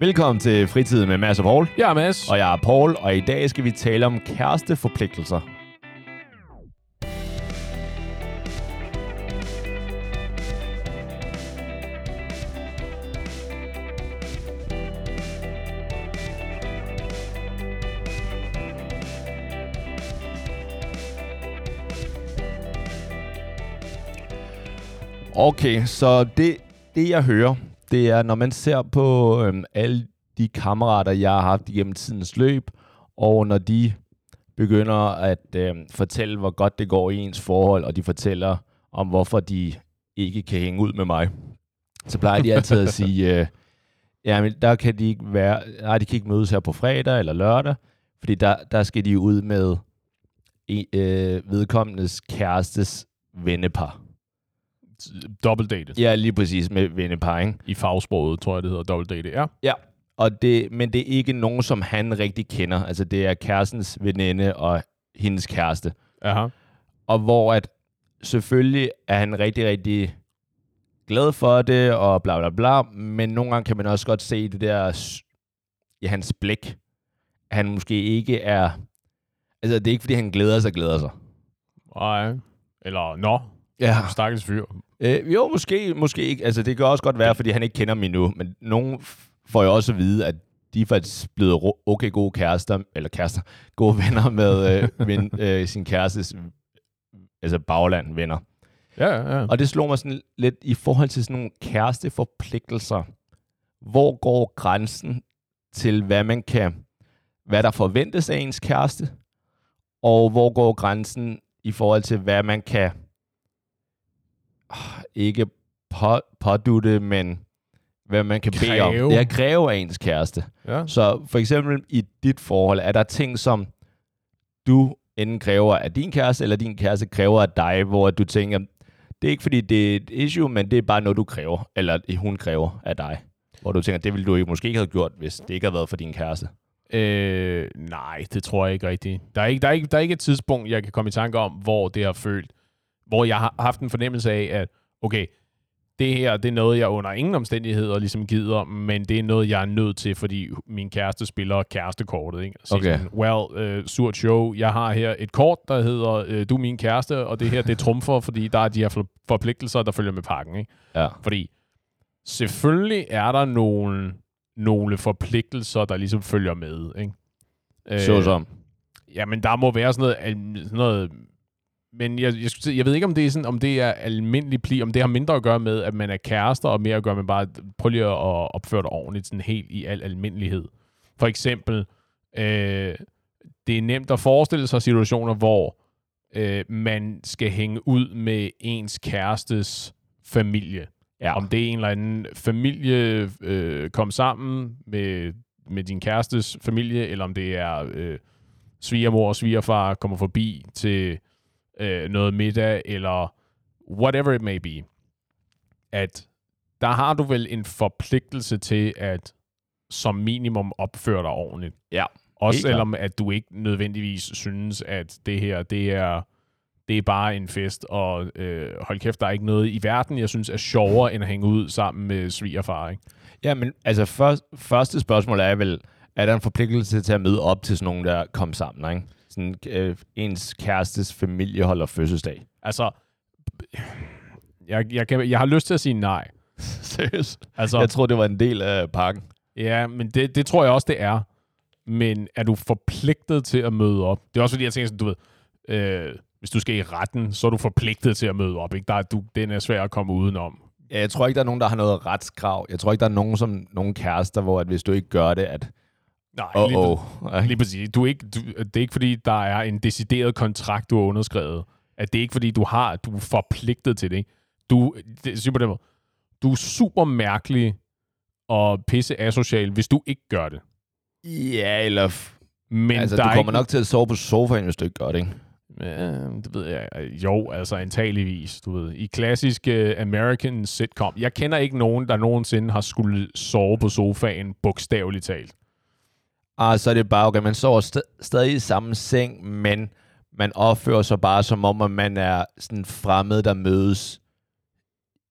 Velkommen til Fritid med Mads og Paul. Jeg er Mads. Og jeg er Paul, og i dag skal vi tale om kæresteforpligtelser. Okay, så det, det jeg hører, det er, når man ser på øhm, alle de kammerater, jeg har haft igennem tidens løb, og når de begynder at øhm, fortælle, hvor godt det går i ens forhold, og de fortæller om, hvorfor de ikke kan hænge ud med mig, så plejer de altid at sige, øh, jamen, der kan de ikke være, nej, de kan ikke mødes her på fredag eller lørdag, fordi der, der skal de ud med øh, vedkommendes kærestes vennepar. Double dated. Ja, lige præcis med vennepar, ikke? I fagsproget, tror jeg, det hedder double dated. Ja. Ja, og det, men det er ikke nogen, som han rigtig kender. Altså, det er kærestens veninde og hendes kæreste. Aha. Og hvor at selvfølgelig er han rigtig, rigtig glad for det, og bla bla bla, men nogle gange kan man også godt se det der i hans blik. at Han måske ikke er... Altså, det er ikke, fordi han glæder sig, glæder sig. Nej. Eller, nå, Ja. stakkels fyr. Øh, jo, måske, måske ikke. Altså, det kan også godt være, fordi han ikke kender dem endnu. Men nogen får jo også at vide, at de er faktisk blevet okay gode kærester, eller kærester, gode venner med øh, ven, øh, sin kærestes altså bagland venner. Ja, ja, ja. Og det slog mig sådan lidt i forhold til sådan nogle kæresteforpligtelser. Hvor går grænsen til, hvad man kan, hvad der forventes af ens kæreste, og hvor går grænsen i forhold til, hvad man kan ikke på, pådutte, men hvad man kan bede om. Kræve. Det er kræve af ens kæreste. ja. Så for eksempel i dit forhold, er der ting, som du enten kræver af din kæreste, eller din kæreste kræver af dig, hvor du tænker, det er ikke fordi, det er et issue, men det er bare noget, du kræver, eller hun kræver af dig. Hvor du tænker, det ville du ikke, måske ikke have gjort, hvis det ikke havde været for din kæreste. Øh, nej, det tror jeg ikke rigtigt. Der er ikke, der, er ikke, der er ikke et tidspunkt, jeg kan komme i tanke om, hvor det har følt, hvor jeg har haft en fornemmelse af, at okay, det her, det er noget, jeg under ingen omstændigheder ligesom gider, men det er noget, jeg er nødt til, fordi min kæreste spiller kærestekortet. Ikke? Siger Okay. Sådan, well, uh, surt show, jeg har her et kort, der hedder, uh, du er min kæreste, og det her, det trumfer, fordi der er de her for- forpligtelser, der følger med pakken. Ikke? Ja. Fordi selvfølgelig er der nogle, nogle forpligtelser, der ligesom følger med. Ikke? Øh, Så som. Jamen, der må være sådan noget... Sådan noget men jeg, jeg, sige, jeg ved ikke, om det, er sådan, om det er almindelig pli, om det har mindre at gøre med, at man er kærester, og mere at gøre med bare, prøv lige at opføre dig ordentligt, sådan helt i al almindelighed. For eksempel, øh, det er nemt at forestille sig situationer, hvor øh, man skal hænge ud med ens kærestes familie. Ja. Om det er en eller anden familie øh, kom sammen med, med din kærestes familie, eller om det er øh, svigermor og svigerfar kommer forbi til øh, noget middag, eller whatever it may be. At der har du vel en forpligtelse til at som minimum opføre dig ordentligt. Ja, Også selvom at du ikke nødvendigvis synes, at det her, det er, det er bare en fest, og øh, hold kæft, der er ikke noget i verden, jeg synes er sjovere, end at hænge ud sammen med svigerfar, ikke? Ja, men altså først, første spørgsmål er vel, er der en forpligtelse til at møde op til sådan nogen, der kom sammen, ikke? Sådan, øh, ens kærestes familie holder fødselsdag. Altså, jeg, jeg, kan, jeg har lyst til at sige nej. Seriøst? Altså, Jeg tror, det var en del af pakken. Ja, men det, det tror jeg også, det er. Men er du forpligtet til at møde op? Det er også fordi, jeg tænker sådan, du ved, øh, hvis du skal i retten, så er du forpligtet til at møde op. Ikke? Der er, du, den er svær at komme udenom. Ja, jeg tror ikke, der er nogen, der har noget retskrav. Jeg tror ikke, der er nogen, som, nogen kærester, hvor at hvis du ikke gør det, at Nej, åh, lige, oh, lige præcis. Du er ikke, du, det er ikke fordi, der er en decideret kontrakt, du har underskrevet. At det er ikke fordi, du har, du er forpligtet til det. Du, det, er super det, du er super mærkelig og pisse asocial, hvis du ikke gør det. Ja, eller... Men altså, der du er kommer ikke, nok til at sove på sofaen, hvis du ikke gør det, ikke? Ja, det ved jeg. Jo, altså antageligvis, du ved. I klassisk uh, American sitcom. Jeg kender ikke nogen, der nogensinde har skulle sove på sofaen, bogstaveligt talt. Ah, så er det bare, okay, man sover st- stadig i samme seng, men man opfører sig bare som om, at man er sådan fremmed, der mødes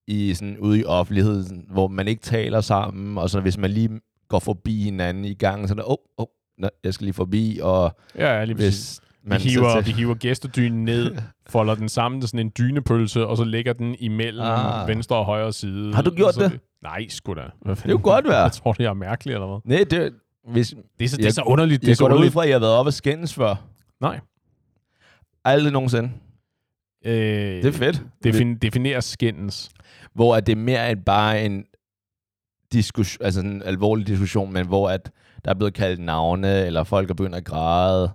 i sådan ude i offentligheden, hvor man ikke taler sammen, og så hvis man lige går forbi hinanden i gangen, sådan, åh, oh, oh, jeg skal lige forbi, og Ja, ja, lige hvis Vi man hiver, så, vi hiver gæstedynen ned, folder den sammen til sådan en dynepølse, og så lægger den imellem Ah. venstre og højre side. Har du gjort så, det? Nej, sgu da. Det kunne godt være. Jeg tror, det er mærkeligt, eller hvad? Nej, det, hvis, Det er så, det er så underligt. Det er jeg går ud fra, at jeg har været oppe og skændes før. Nej. Aldrig nogensinde. Øh, Det er fedt. Defin, definerer skændes. Hvor at det er mere end bare en diskussion, altså en alvorlig diskussion, men hvor at der er blevet kaldt navne, eller folk er begyndt at græde.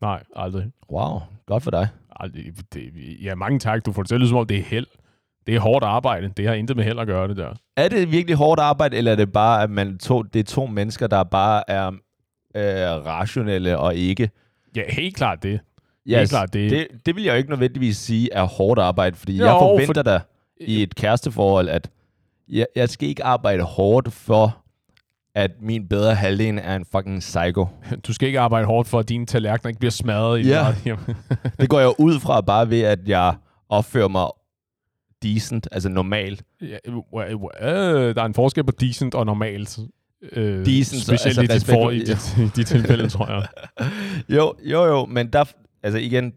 Nej, aldrig. Wow, godt for dig. aldrig det, ja, mange tak. Du får det til at lyde, som om det er held. Det er hårdt arbejde. Det har intet med held at gøre, det der. Er det virkelig hårdt arbejde, eller er det bare, at man to, det er to mennesker, der bare er øh, rationelle og ikke? Ja, helt klart det. Yes, Helt klart det. det. Det vil jeg jo ikke nødvendigvis sige er hårdt arbejde, fordi Jo, jeg forventer for- da i et kæresteforhold, at jeg, jeg skal ikke arbejde hårdt for, at min bedre halvdel er en fucking psycho. Du skal ikke arbejde hårdt for, at dine tallerkener ikke bliver smadret i Ja. yeah. Det går jeg ud fra bare ved, at jeg opfører mig decent, altså normalt. ja, øh, øh, der er en forskel på decent og normalt. Øh, Decent, specielt altså i, dit for, i, dit, i de tilfælde, tror jeg. Jo, jo, jo, men der, altså igen,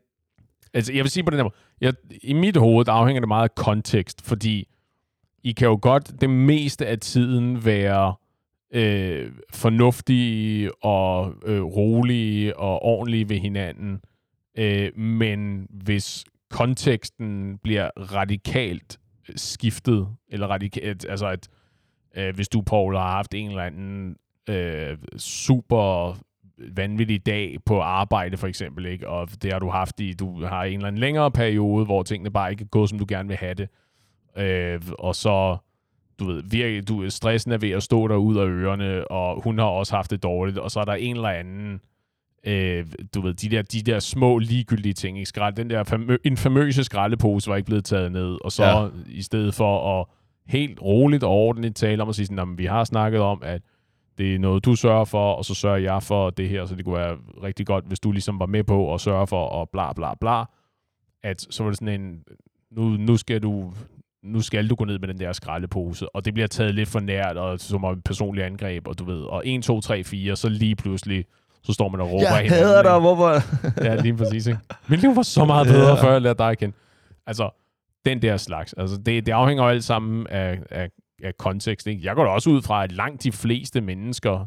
Altså, jeg vil sige på den her måde. Jeg, I mit hoved, der afhænger det meget af kontekst, fordi I kan jo godt det meste af tiden være øh, fornuftige og øh, rolige og ordentlige ved hinanden. Øh, men hvis konteksten bliver radikalt øh, skiftet, eller radikalt, altså at øh, hvis du, Paul, har haft en eller anden øh, super vanvittig dag på arbejde, for eksempel, ikke? og det har du haft i, du har en eller anden længere periode, hvor tingene bare ikke er gået, som du gerne vil have det. Øh, og så, du ved, virkelig, du, stressen er ved at stå der ud af ørerne, og hun har også haft det dårligt, og så er der en eller anden, øh, du ved, de der, de der små ligegyldige ting, ikke? Skrald, den der famø- infamøse skraldepose var ikke blevet taget ned, og så Ja. i stedet for at helt roligt og ordentligt tale om at sige sådan, "Nå, men vi har snakket om, at det er noget, du sørger for, og så sørger jeg for det her, så det kunne være rigtig godt, hvis du ligesom var med på at sørge for, og bla bla bla, at så var det sådan en, nu, nu skal du nu skal du gå ned med den der skraldepose, og det bliver taget lidt for nært, og som et personligt angreb, og du ved, og 1, 2, 3, 4, så lige pludselig, så står man og råber jeg hinanden, hader dig, hvorfor? Ja, lige præcis, ikke? Mit liv var så meget bedre, Ja. før jeg lærte dig at kende. Altså, den der slags. Altså, det, det afhænger jo alt sammen af, af, af kontekst, ikke? Jeg går da også ud fra, at langt de fleste mennesker,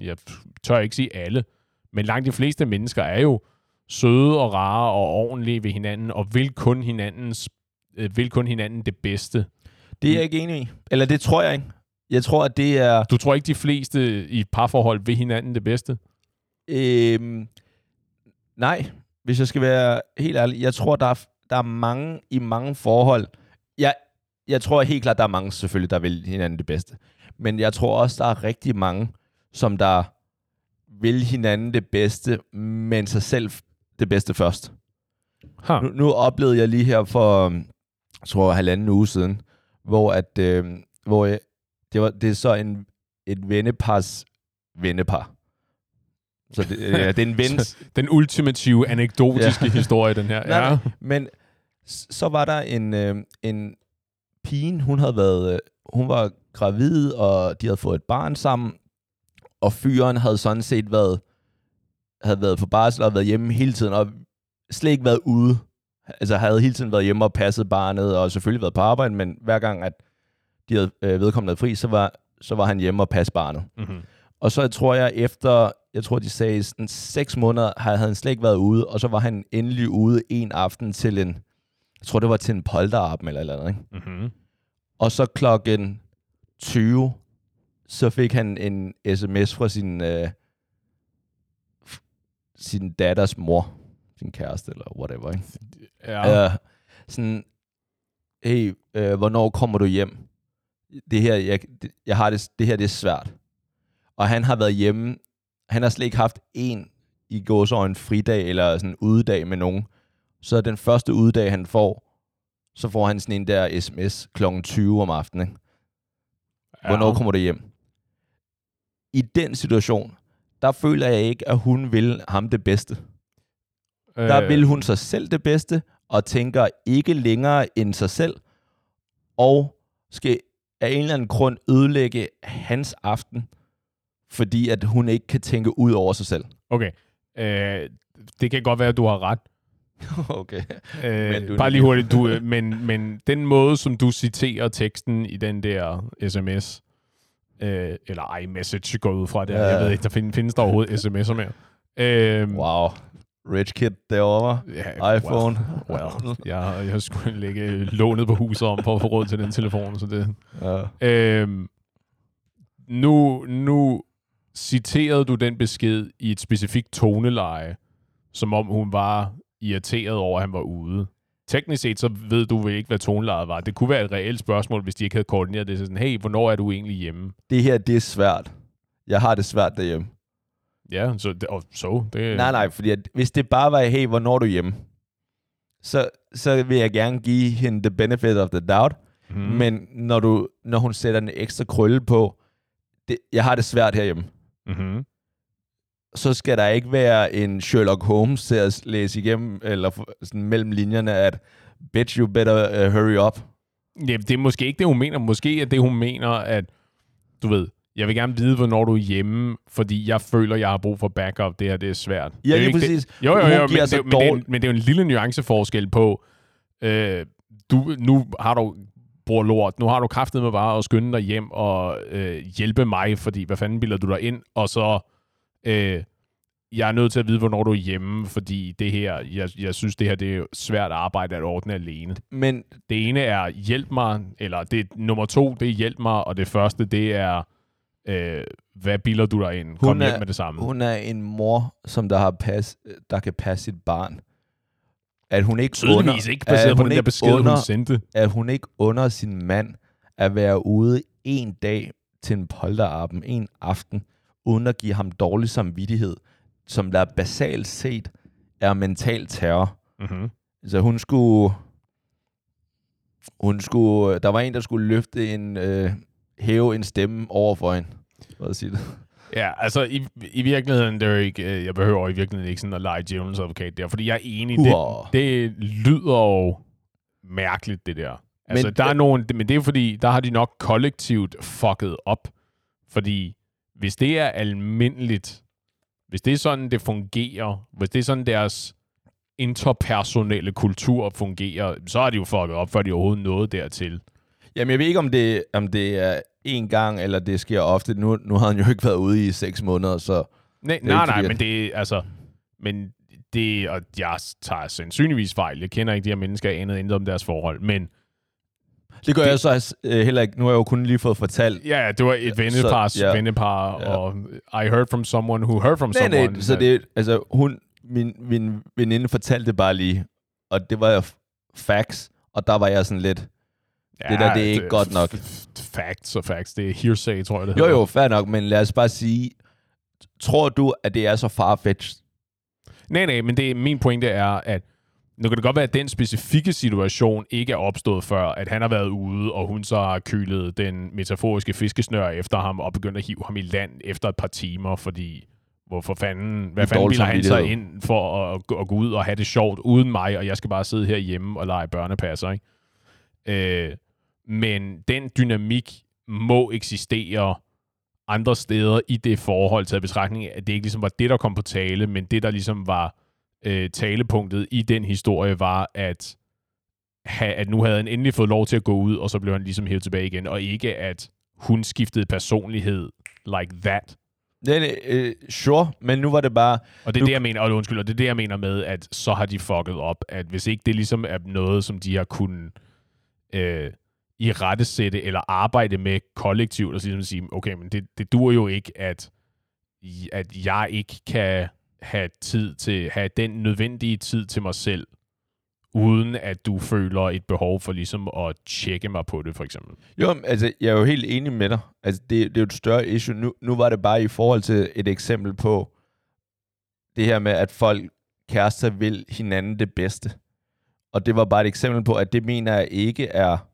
jeg tør ikke sige alle, men langt de fleste mennesker er jo søde og rare og ordentlige ved hinanden, og vil kun hinandens øh, vil kun hinanden det bedste. Det er jeg ikke enig i. Eller det tror jeg ikke. Jeg tror, at det er... Du tror ikke, de fleste i et parforhold vil hinanden det bedste? Øhm, nej, hvis jeg skal være helt ærlig. Jeg tror, der er, der er mange i mange forhold. Jeg, jeg tror helt klart, der er mange selvfølgelig, der vil hinanden det bedste. Men jeg tror også, der er rigtig mange, som der vil hinanden det bedste, men sig selv det bedste først. Ha. Nu, nu oplevede jeg lige her for, øhm, jeg tror, halvanden uge siden, hvor, at, øh, hvor jeg, det, var, det er så en, et vennepars vennepar. Så det, øh, det er en ven, Den ultimative anekdotiske Ja. historie, den her. Nej, Ja. men så var der en, øh, en pige, hun havde været, øh, hun var gravid, og de havde fået et barn sammen, og fyren havde sådan set været, havde været på barsel og været hjemme hele tiden, og slet ikke været ude. Altså havde hele tiden været hjemme og passet barnet, og selvfølgelig været på arbejde, men hver gang, at de havde øh, vedkommende fri, så var, så var han hjemme og passe barnet. Mm-hmm. Og så tror jeg efter, jeg tror de sagde sådan seks måneder, havde han slet ikke været ude, og så var han endelig ude en aften til en, jeg tror det var til en polterappen eller eller andet, ikke? Mm-hmm. Og så klokken 20, så fik han en sms fra sin, øh, sin datters mor, sin kæreste eller whatever, ikke? Ja. Ja. Øh, sådan, hey, øh, hvornår kommer du hjem? Det her, jeg, jeg har det, det her, det er svært. Og han har været hjemme, han har slet ikke haft en i gåsøjne fridag eller sådan en udedag med nogen. Så den første udedag, han får, så får han sådan en der sms kl. 20 om aftenen. Ikke? Hvornår kommer du hjem? I den situation, der føler jeg ikke, at hun vil ham det bedste. Der Øh, vil hun sig selv det bedste, og tænker ikke længere end sig selv, og skal af en eller anden grund ødelægge hans aften, fordi at hun ikke kan tænke ud over sig selv. Okay. Øh, det kan godt være, at du har ret. okay. Øh, Men du- bare lige hurtigt, du, øh, men, men den måde, som du citerer teksten i den der sms, øh, eller iMessage går ud fra det, Ja. jeg ved ikke, der findes, findes der overhovedet sms'er mere. Øh, Wow. Rich kid derovre. ja, iPhone. Well, well, jeg, jeg skulle lægge lånet på huset om for at få råd til den telefon, så det... Ja. Øhm, nu, nu citerede du den besked i et specifikt toneleje, som om hun var irriteret over, at han var ude. Teknisk set, så ved du vel ikke, hvad tonelejet var. Det kunne være et reelt spørgsmål, hvis de ikke havde koordineret det. Så sådan, hey, hvornår er du egentlig hjemme? Det her, det er svært. Jeg har det svært derhjemme. Ja, så, det, og, så det, Nej, nej, fordi at, hvis det bare var, hey, hvornår er du hjemme? Så, så vil jeg gerne give hende the benefit of the doubt. Mm. Men når, du, når hun sætter en ekstra krølle på, det, jeg har det svært herhjemme, Mm-hmm. så skal der ikke være en Sherlock Holmes til at læse igennem, eller sådan mellem linjerne, at bitch, you better uh, hurry up. Ja, det er måske ikke det, hun mener. Måske er det, hun mener, at du ved, jeg vil gerne vide, hvornår du er hjemme, fordi jeg føler, jeg har brug for backup. Det her, det er svært. Ja, det er jo præcis. Det. Jo, jo, Hun jo, men, det, men, det er, men det er jo en lille nuanceforskel på, øh, du, nu har du bror lort, nu har du kraftet med bare at skynde dig hjem og øh, hjælpe mig, fordi hvad fanden bilder du dig ind, og så øh, jeg er nødt til at vide, hvornår du er hjemme, fordi det her, jeg, jeg synes, det her det er svært arbejde at ordne alene. Men Det ene er hjælp mig, eller det nummer to, det er hjælp mig, og det første, det er, øh, hvad bilder du dig ind? Kom Hun hjem er- med det samme. hun er en mor, som der, har pas, der kan passe sit barn. At hun ikke Tydeligvis under, ikke baseret at på hun den der besked, under, hun sendte. at hun ikke under sin mand at være ude en dag til en polterappen, en aften, uden at give ham dårlig samvittighed, som der basalt set er mental terror. Mm-hmm. Så hun skulle... Hun skulle... Der var en, der skulle løfte en... Øh, hæve en stemme over for hende. Hvad siger det? Ja, altså i, i virkeligheden, det er jo ikke, øh, jeg behøver i virkeligheden ikke sådan at lege djævelens advokat der, fordi jeg er enig, det, Hurra. det lyder jo mærkeligt, det der. Altså, Men der er det- nogen, men det er fordi, der har de nok kollektivt fucket op. Fordi hvis det er almindeligt, hvis det er sådan, det fungerer, hvis det er sådan, deres interpersonelle kultur fungerer, så har de jo fucket op, før de overhovedet nåede dertil. Jamen, jeg ved ikke, om det, om det er en gang, eller det sker ofte. Nu, nu har han jo ikke været ude i seks måneder, så... Nej, nej, nej, fordi, men det er altså... Men det, og jeg tager sandsynligvis fejl. Jeg kender ikke de her mennesker andet end om deres forhold. Men Det gør Det- jeg så øh, heller ikke. Nu har jeg jo kun lige fået fortalt. ja, det var et Ja, vennepars så- ja. vennepar, Ja. og I heard from someone who heard from Nej, someone. nej, så det, altså, hun, min, min veninde fortalte bare lige, og det var jo facts, og der var jeg sådan lidt, det der, det er ikke godt nok. Facts og facts. Det er hearsay, tror jeg, det jo hedder. jo, fair nok, men lad os bare sige, tror du, at det er så farfetched? Nej, nej, men det, min pointe er, at nu kan det godt være, at den specifikke situation ikke er opstået før, at han har været ude, og hun så har kølet den metaforiske fiskesnør efter ham og begyndt at hive ham i land efter et par timer, fordi hvorfor fanden, hvad fanden bilder han sig ind for at, at gå ud og have det sjovt uden mig, og jeg skal bare sidde herhjemme og lege børnepasser, ikke? Øh, men den dynamik må eksistere andre steder i det forhold til betragtning, at det ikke ligesom var det, der kom på tale, men det, der ligesom var øh, talepunktet i den historie, var, at, ha, at nu havde han endelig fået lov til at gå ud, og så blev han ligesom hævet tilbage igen, og ikke at hun skiftede personlighed like that. Nej, nej, øh, sure, men nu var det bare, Og det er Du- det, jeg mener, og undskyld, og det er det, jeg mener med, at så har de fucket op, at hvis ikke det ligesom er noget, som de har kunnet øh, i rettesætte eller arbejde med kollektivt, og så ligesom sige, okay, men det, det dur jo ikke, at, at jeg ikke kan have tid til, have den nødvendige tid til mig selv, uden at du føler et behov for ligesom at tjekke mig på det, for eksempel. Jo, altså, jeg er jo helt enig med dig. Altså, det, det er jo et større issue. Nu, nu var det bare i forhold til et eksempel på det her med, at folk kærester vil hinanden det bedste. Og det var bare et eksempel på, at det mener jeg ikke er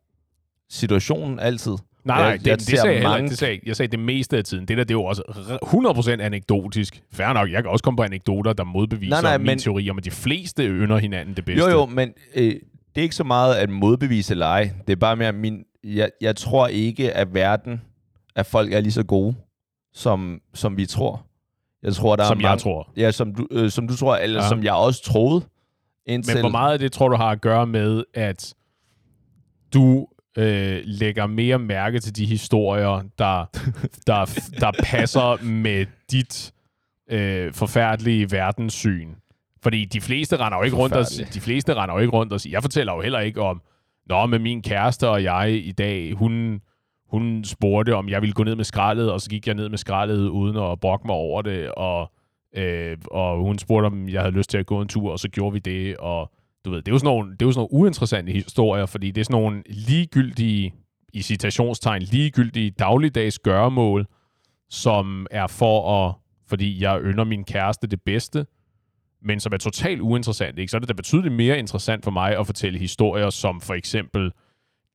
situationen altid. Nej, nej, Jeg- det, jeg det sagde jeg heller mange- ikke. Det sagde, jeg sagde det meste af tiden. Det der, det er jo også r- 100% anekdotisk. Fair nok, jeg kan også komme på anekdoter, der modbeviser Nej, nej, min men- teori om, at de fleste ynder hinanden det bedste. Jo, jo, men øh, det er ikke så meget at modbevise eller ej. Det er bare mere min... Jeg, jeg tror ikke, at verden, at folk er lige så gode, som, som vi tror. Jeg tror, der som er jeg mange, tror. Ja, som du, øh, som du tror, eller ja. som jeg også troede. Indtil, Men hvor meget af det tror du har at gøre med, at du øh, lægger mere mærke til de historier, der, der, der passer med dit øh, forfærdelige verdenssyn? Fordi de fleste render jo ikke rundt og, de fleste render jo ikke rundt og siger, jeg fortæller jo heller ikke om, Nå, med min kæreste og jeg i dag, hun, hun spurgte, om jeg ville gå ned med skraldet, og så gik jeg ned med skraldet uden at brokke mig over det, og, øh, og hun spurgte, om jeg havde lyst til at gå en tur, og så gjorde vi det, og du ved, det er jo sådan nogle, det er jo sådan nogle uinteressante historier, fordi det er sådan nogle ligegyldige, i citationstegn, ligegyldige dagligdags gøremål, som er for at, fordi jeg ynder min kæreste det bedste, men som er totalt uinteressant, ikke? så er det da betydeligt mere interessant for mig at fortælle historier, som for eksempel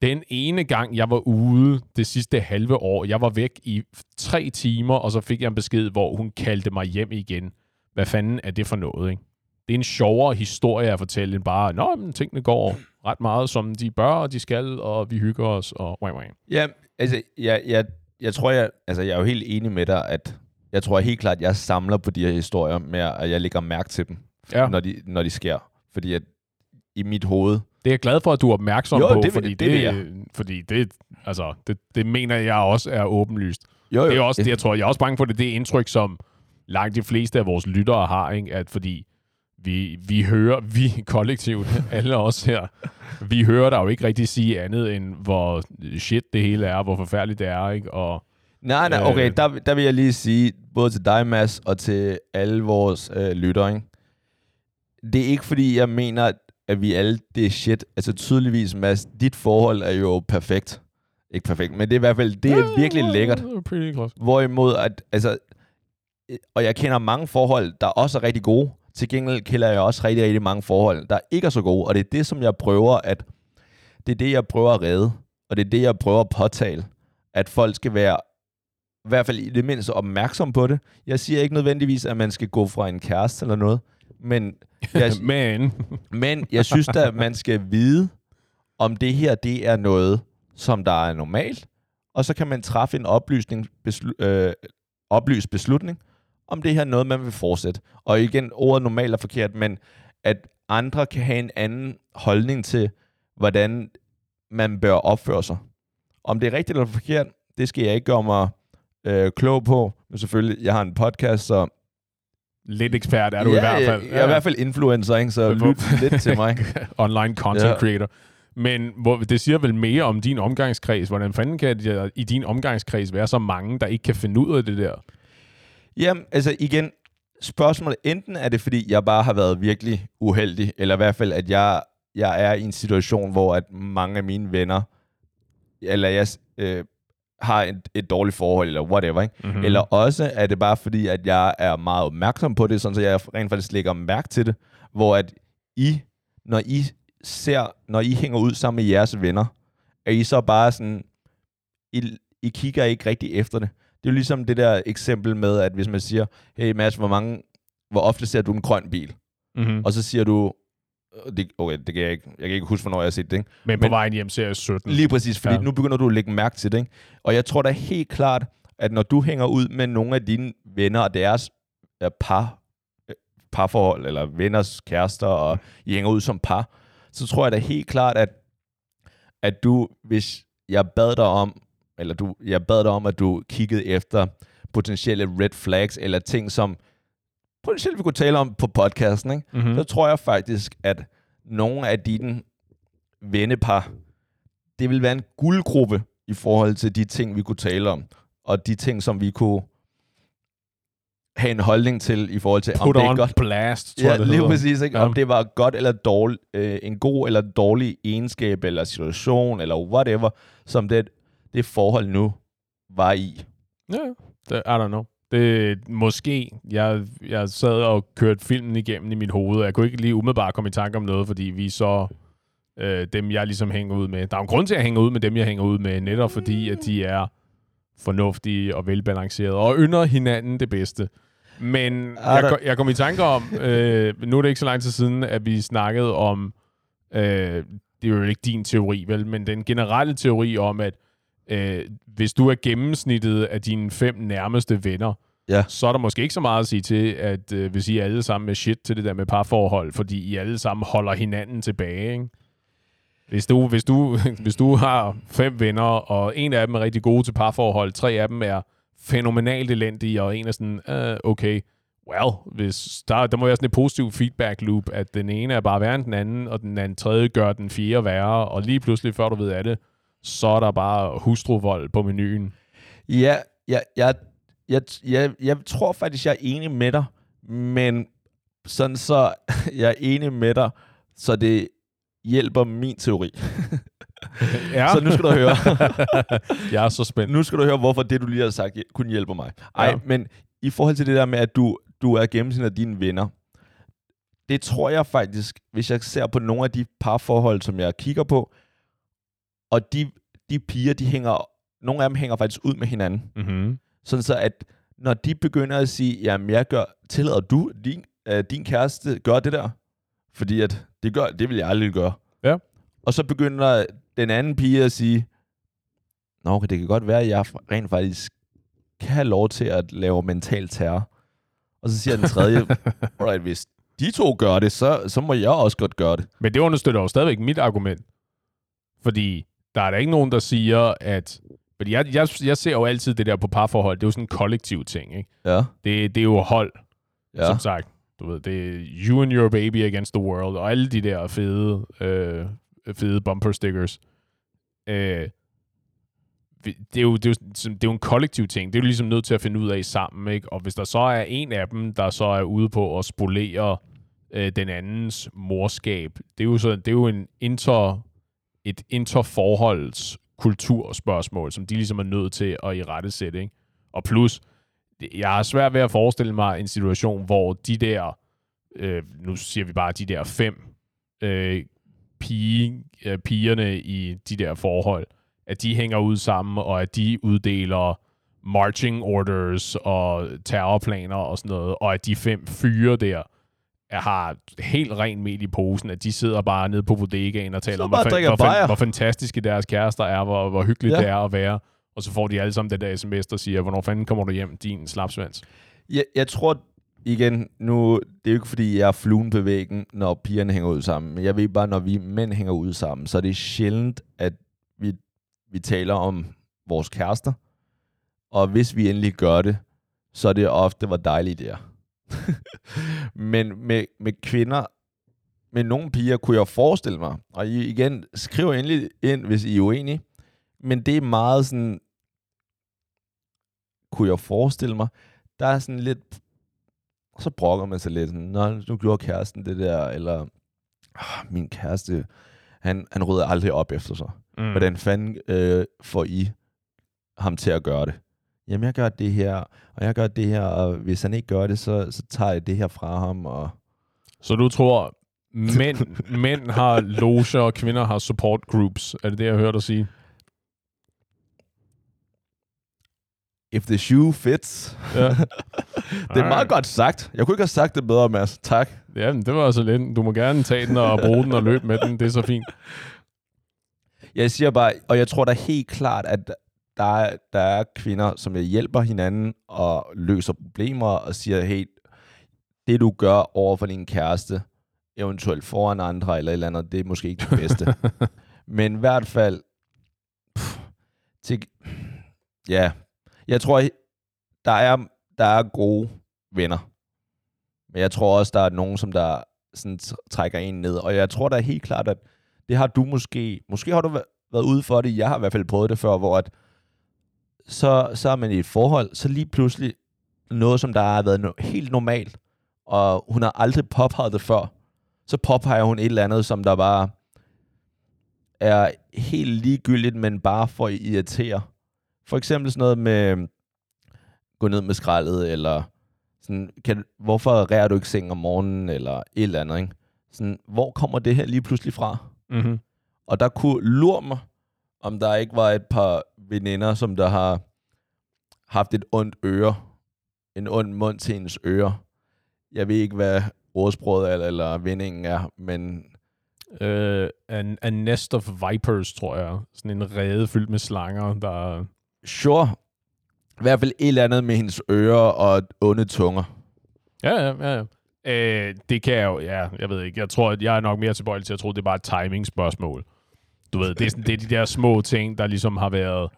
den ene gang, jeg var ude det sidste halve år, jeg var væk i tre timer, og så fik jeg en besked, hvor hun kaldte mig hjem igen. Hvad fanden er det for noget, ikke? Det er en sjovere historie at fortælle, end bare, nå, men tingene går ret meget, som de bør, og de skal, og vi hygger os, og wah, wah. Ja, altså, jeg, jeg, jeg tror, jeg, altså, jeg er jo helt enig med dig, at jeg tror helt klart, at jeg samler på de her historier med, at jeg lægger mærke til dem, Ja. når, de, når de sker. Fordi at i mit hoved, Det er jeg glad for, at du er opmærksom Jo, på, det fordi det det, det, fordi det, altså, det, det mener jeg også er åbenlyst. jo, jo, Det er også det, jeg tror. Jeg er også bange for det, det indtryk, som langt de fleste af vores lyttere har, ikke? at fordi vi, vi hører, vi kollektivt, alle os her, vi hører der jo ikke rigtig sige andet, end hvor shit det hele er, hvor forfærdeligt det er, ikke? Og Nej, nej, okay, Øh. der, der vil jeg lige sige, både til dig, Mads, og til alle vores øh, lyttere, ikke? det er ikke fordi, jeg mener, at vi alle, det er shit. Altså tydeligvis, Mads, dit forhold er jo perfekt. Ikke perfekt, men det er i hvert fald, det er virkelig lækkert. Pretty close. Hvorimod, at, altså, øh, og jeg kender mange forhold, der også er rigtig gode. Til gengæld kender jeg også rigtig, rigtig mange forhold, der ikke er så gode. Og det er det, som jeg prøver at, det er det, jeg prøver at redde. Og det er det, jeg prøver at påtale. At folk skal være, i hvert fald i det mindste, opmærksom på det. Jeg siger ikke nødvendigvis, at man skal gå fra en kæreste eller noget. Men jeg, Men, men jeg synes da, at man skal vide, om det her det er noget, som der er normalt, og så kan man træffe en oplysning, beslu- øh, oplyst beslutning, om det her er noget, man vil fortsætte. Og igen, ordet normalt er forkert, men at andre kan have en anden holdning til, hvordan man bør opføre sig. Om det er rigtigt eller forkert, det skal jeg ikke gøre mig øh, klog på, men selvfølgelig, jeg har en podcast, så lidt ekspert er du ja, i hvert fald. Jeg, jeg er i hvert fald influencer, ikke? så lyt lidt til mig. online content Ja. creator. Men hvor, det siger vel mere om din omgangskreds. Hvordan fanden kan det i din omgangskreds være så mange, der ikke kan finde ud af det der? Jamen, altså igen, spørgsmålet, enten er det, fordi jeg bare har været virkelig uheldig, eller i hvert fald, at jeg, jeg er i en situation, hvor at mange af mine venner, eller jeg øh, har et, et dårligt forhold, eller whatever, ikke? Mm-hmm. Mm. Eller også er det bare fordi, at jeg er meget opmærksom på det, sådan så jeg rent faktisk lægger mærke til det, hvor at I, når I ser, når I hænger ud sammen med jeres venner, er I så bare sådan, I, I kigger ikke rigtig efter det. Det er jo ligesom det der eksempel med, at hvis man siger, hey Mads, hvor mange, hvor ofte ser du en grøn bil? Mm-hmm. Og så siger du, øh, det, okay, det kan jeg ikke, jeg kan ikke huske, hvornår jeg har set det, ikke? Men på men- vejen hjem ser jeg 17. Lige præcis, fordi Ja. ja. nu begynder du at lægge mærke til det. Ikke? Og jeg tror da helt klart, at når du hænger ud med nogle af dine venner og deres øh, par, øh, parforhold, eller venners kærester, og I hænger ud som par, så tror jeg da helt klart, at, at du, hvis jeg bad dig om, eller du, jeg bad dig om, at du kiggede efter potentielle red flags, eller ting, som potentielt vi kunne tale om på podcasten, ikke? Mm-hmm. så tror jeg faktisk, at nogle af dine vennepar, det vil være en guldgruppe i forhold til de ting, vi kunne tale om, og de ting, som vi kunne have en holdning til i forhold til, om Put det er godt. blast, tror Ja, jeg, det lige hedder. præcis. Ikke? Ja. Om det var godt eller dårligt, øh, en god eller dårlig egenskab, eller situation, eller whatever, som det, det forhold nu var i. Ja, det, I don't know. Det, måske, jeg, jeg sad og kørte filmen igennem i mit hoved, og jeg kunne ikke lige umiddelbart komme i tanke om noget, fordi vi så øh, dem, jeg ligesom hænger ud med. Der er en grund til, at jeg hænger ud med dem, jeg hænger ud med, netop fordi, at de er fornuftige og velbalancerede, og ynder hinanden det bedste. Men jeg, jeg kom i tanke om, øh, nu er det ikke så lang tid siden, at vi snakkede om, øh, det er jo ikke din teori, vel, men den generelle teori om, at øh, hvis du er gennemsnittet af dine fem nærmeste venner, Ja. så er der måske ikke så meget at sige til, at øh, hvis I alle sammen med shit til det der med parforhold, fordi I alle sammen holder hinanden tilbage, ikke? Hvis du, hvis, du, hvis du har fem venner, og en af dem er rigtig gode til parforhold, tre af dem er fænomenalt elendige, og en er sådan, uh, okay, well, hvis der, der må være sådan et positiv feedback loop, at den ene er bare værre end den anden, og den anden tredje gør den fjerde værre, og lige pludselig, før du ved af det, så er der bare hustruvold på menuen. Ja, jeg, jeg, jeg, jeg, jeg tror faktisk, jeg er enig med dig, men sådan så jeg er enig med dig, så det hjælper min teori. Ja. Så nu skal du høre. jeg er så spændt. nu skal du høre, hvorfor det, du lige har sagt, kun hjælper mig. Ej, Ja. ja. men i forhold til det der med, at du, du er gennemsnit af dine venner, det tror jeg faktisk, hvis jeg ser på nogle af de parforhold, som jeg kigger på, og de, de piger, de hænger, nogle af dem hænger faktisk ud med hinanden. Mm-hmm. Sådan så, at når de begynder at sige, jamen jeg gør, tillader du, din, øh, din kæreste gør det der? Fordi at det, gør, det vil jeg aldrig gøre. Ja. Og så begynder den anden pige at sige, Nå, okay, det kan godt være, at jeg rent faktisk kan have lov til at lave mental terror. Og så siger den tredje, alright, hvis de to gør det, så, så må jeg også godt gøre det. Men det understøtter jo stadigvæk mit argument. Fordi der er der ikke nogen, der siger, at... Fordi jeg, jeg, jeg ser jo altid det der på parforhold. Det er jo sådan en kollektiv ting, ikke? Ja. Det, det er jo hold, ja. Som sagt. Du ved, det er you and your baby against the world, og alle de der fede, øh, fede bumper stickers. Øh, det er, jo, det, er jo, sådan- det er jo en kollektiv ting. Det er jo ligesom nødt til at finde ud af sammen, ikke? Og hvis der så er en af dem, der så er ude på at spolere øh, den andens morskab, det er jo, så, det er jo en inter, et interforholds kulturspørgsmål, som de ligesom er nødt til at i rette sætte, ikke? Og plus, jeg har svært ved at forestille mig en situation, hvor de der, øh, nu siger vi bare de der fem øh, pige, øh, pigerne i de der forhold, at de hænger ud sammen, og at de uddeler marching orders og terrorplaner og sådan noget, og at de fem fyre der har helt ren mel i posen, at de sidder bare nede på bodegaen og taler om, hvor, hvor, bajer. hvor fantastiske deres kærester er, hvor, hvor hyggeligt Ja. det er at være, og så får de alle sammen den der sms, der siger, hvornår fanden kommer du hjem, din slapsvans? Jeg, jeg tror igen, nu, det er jo ikke fordi, jeg er fluen på væggen, når pigerne hænger ud sammen. Men jeg ved bare, når vi mænd hænger ud sammen, så er det sjældent, at vi, vi taler om vores kærester. Og hvis vi endelig gør det, så er det ofte, hvor dejligt det er. Men med, med kvinder, med nogle piger, kunne jeg forestille mig, og I, igen, skriv endelig ind, hvis I er uenige, men det er meget sådan, kunne jeg forestille mig, der er sådan lidt, så brokker man sig lidt, sådan, Nå, nu gjorde kæresten det der, eller "Ah, min kæreste, han, han rydder aldrig op efter sig. Mm. Hvordan fanden øh, får I ham til at gøre det? Jamen, jeg gør det her, og jeg gør det her, og hvis han ikke gør det, så, så tager jeg det her fra ham, og Så du tror, mænd, mænd har loger, og kvinder har support groups? Er det det, jeg hørte dig sige? if the shoe fits. Ja. det er meget godt sagt. Jeg kunne ikke have sagt det bedre, Mads. Tak. Ja, men det var altså lidt. Du må gerne tage den og bruge den og løbe med den. Det er så fint. Jeg siger bare, og jeg tror da helt klart, at der er, der er kvinder, som hjælper hinanden og løser problemer og siger, hey, det du gør over for din kæreste, eventuelt foran andre eller et eller andet, det er måske ikke det bedste. Men i hvert fald, pff, til, ja, jeg tror, der er, der er gode venner. Men jeg tror også, der er nogen, som der sådan tr- trækker en ned. Og jeg tror da helt klart, at det har du måske, måske har du væ- været ude for det, jeg har i hvert fald prøvet det før, hvor at, så, så er man i et forhold, så lige pludselig noget, som der har været no- helt normalt, og hun har aldrig påpeget det før, så påpeger hun et eller andet, som der bare er helt ligegyldigt, men bare for at irritere. For eksempel sådan noget med gå ned med skraldet, eller sådan, kan, hvorfor rærer du ikke seng om morgenen, eller et eller andet, ikke? Sådan, hvor kommer det her lige pludselig fra? Mm-hmm. Og der kunne lure mig, om der ikke var et par veninder, som der har haft et ondt øre, en ond mund til hendes øre. Jeg ved ikke, hvad ordsproget er, eller vendingen er, men Uh, a, a Nest of Vipers, tror jeg. Sådan en rede fyldt med slanger, der... Sure. I hvert fald et eller andet med hendes ører og onde tunger. Ja, ja, ja. ja. Øh, det kan jeg jo, ja, jeg ved ikke. Jeg tror, at jeg er nok mere tilbøjelig til at tro, at det er bare et timing-spørgsmål. Du ved, det er, sådan, det er de der små ting, der ligesom har været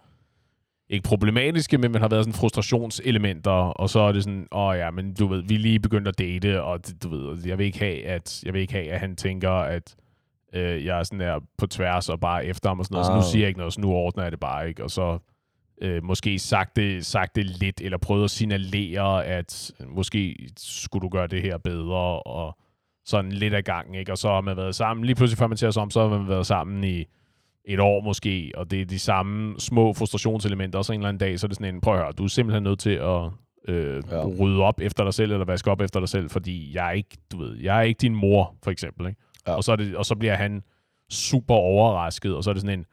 ikke problematiske, men man har været sådan frustrationselementer, og så er det sådan, åh oh ja, men du ved, vi er lige begyndt at date, og du ved, jeg vil ikke have, at, jeg vil ikke have, at han tænker, at øh, jeg er sådan der på tværs og bare efter ham og sådan noget, oh. så nu siger jeg ikke noget, så nu ordner jeg det bare ikke, og så øh, måske sagt det, sagt det lidt, eller prøvet at signalere, at måske skulle du gøre det her bedre, og sådan lidt af gang, ikke? Og så har man været sammen, lige pludselig før man ser sig om, så har man været sammen i et år måske, og det er de samme små frustrationselementer, og så en eller anden dag, så er det sådan en, prøv at høre, du er simpelthen nødt til at øh, ja. rydde op efter dig selv, eller vaske op efter dig selv, fordi jeg er ikke, du ved, jeg er ikke din mor, for eksempel, ikke? Ja. Og, så er det, og så bliver han super overrasket, og så er det sådan en,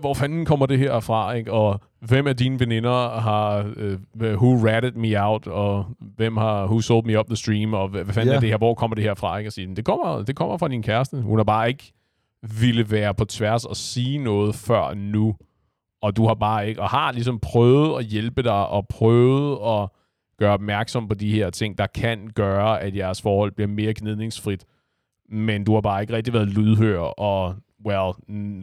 hvor fanden kommer det her fra, ikke? Og hvem af dine veninder har, uh, who ratted me out, og hvem har, who sold me up the stream, og hvad, hvad fanden yeah. er det her, hvor kommer det her fra, ikke? Og sige, det kommer, det kommer fra din kæreste. Hun har bare ikke ville være på tværs og sige noget før nu, og du har bare ikke, og har ligesom prøvet at hjælpe dig, og prøvet at gøre opmærksom på de her ting, der kan gøre, at jeres forhold bliver mere gnidningsfrit, men du har bare ikke rigtig været lydhør, og well,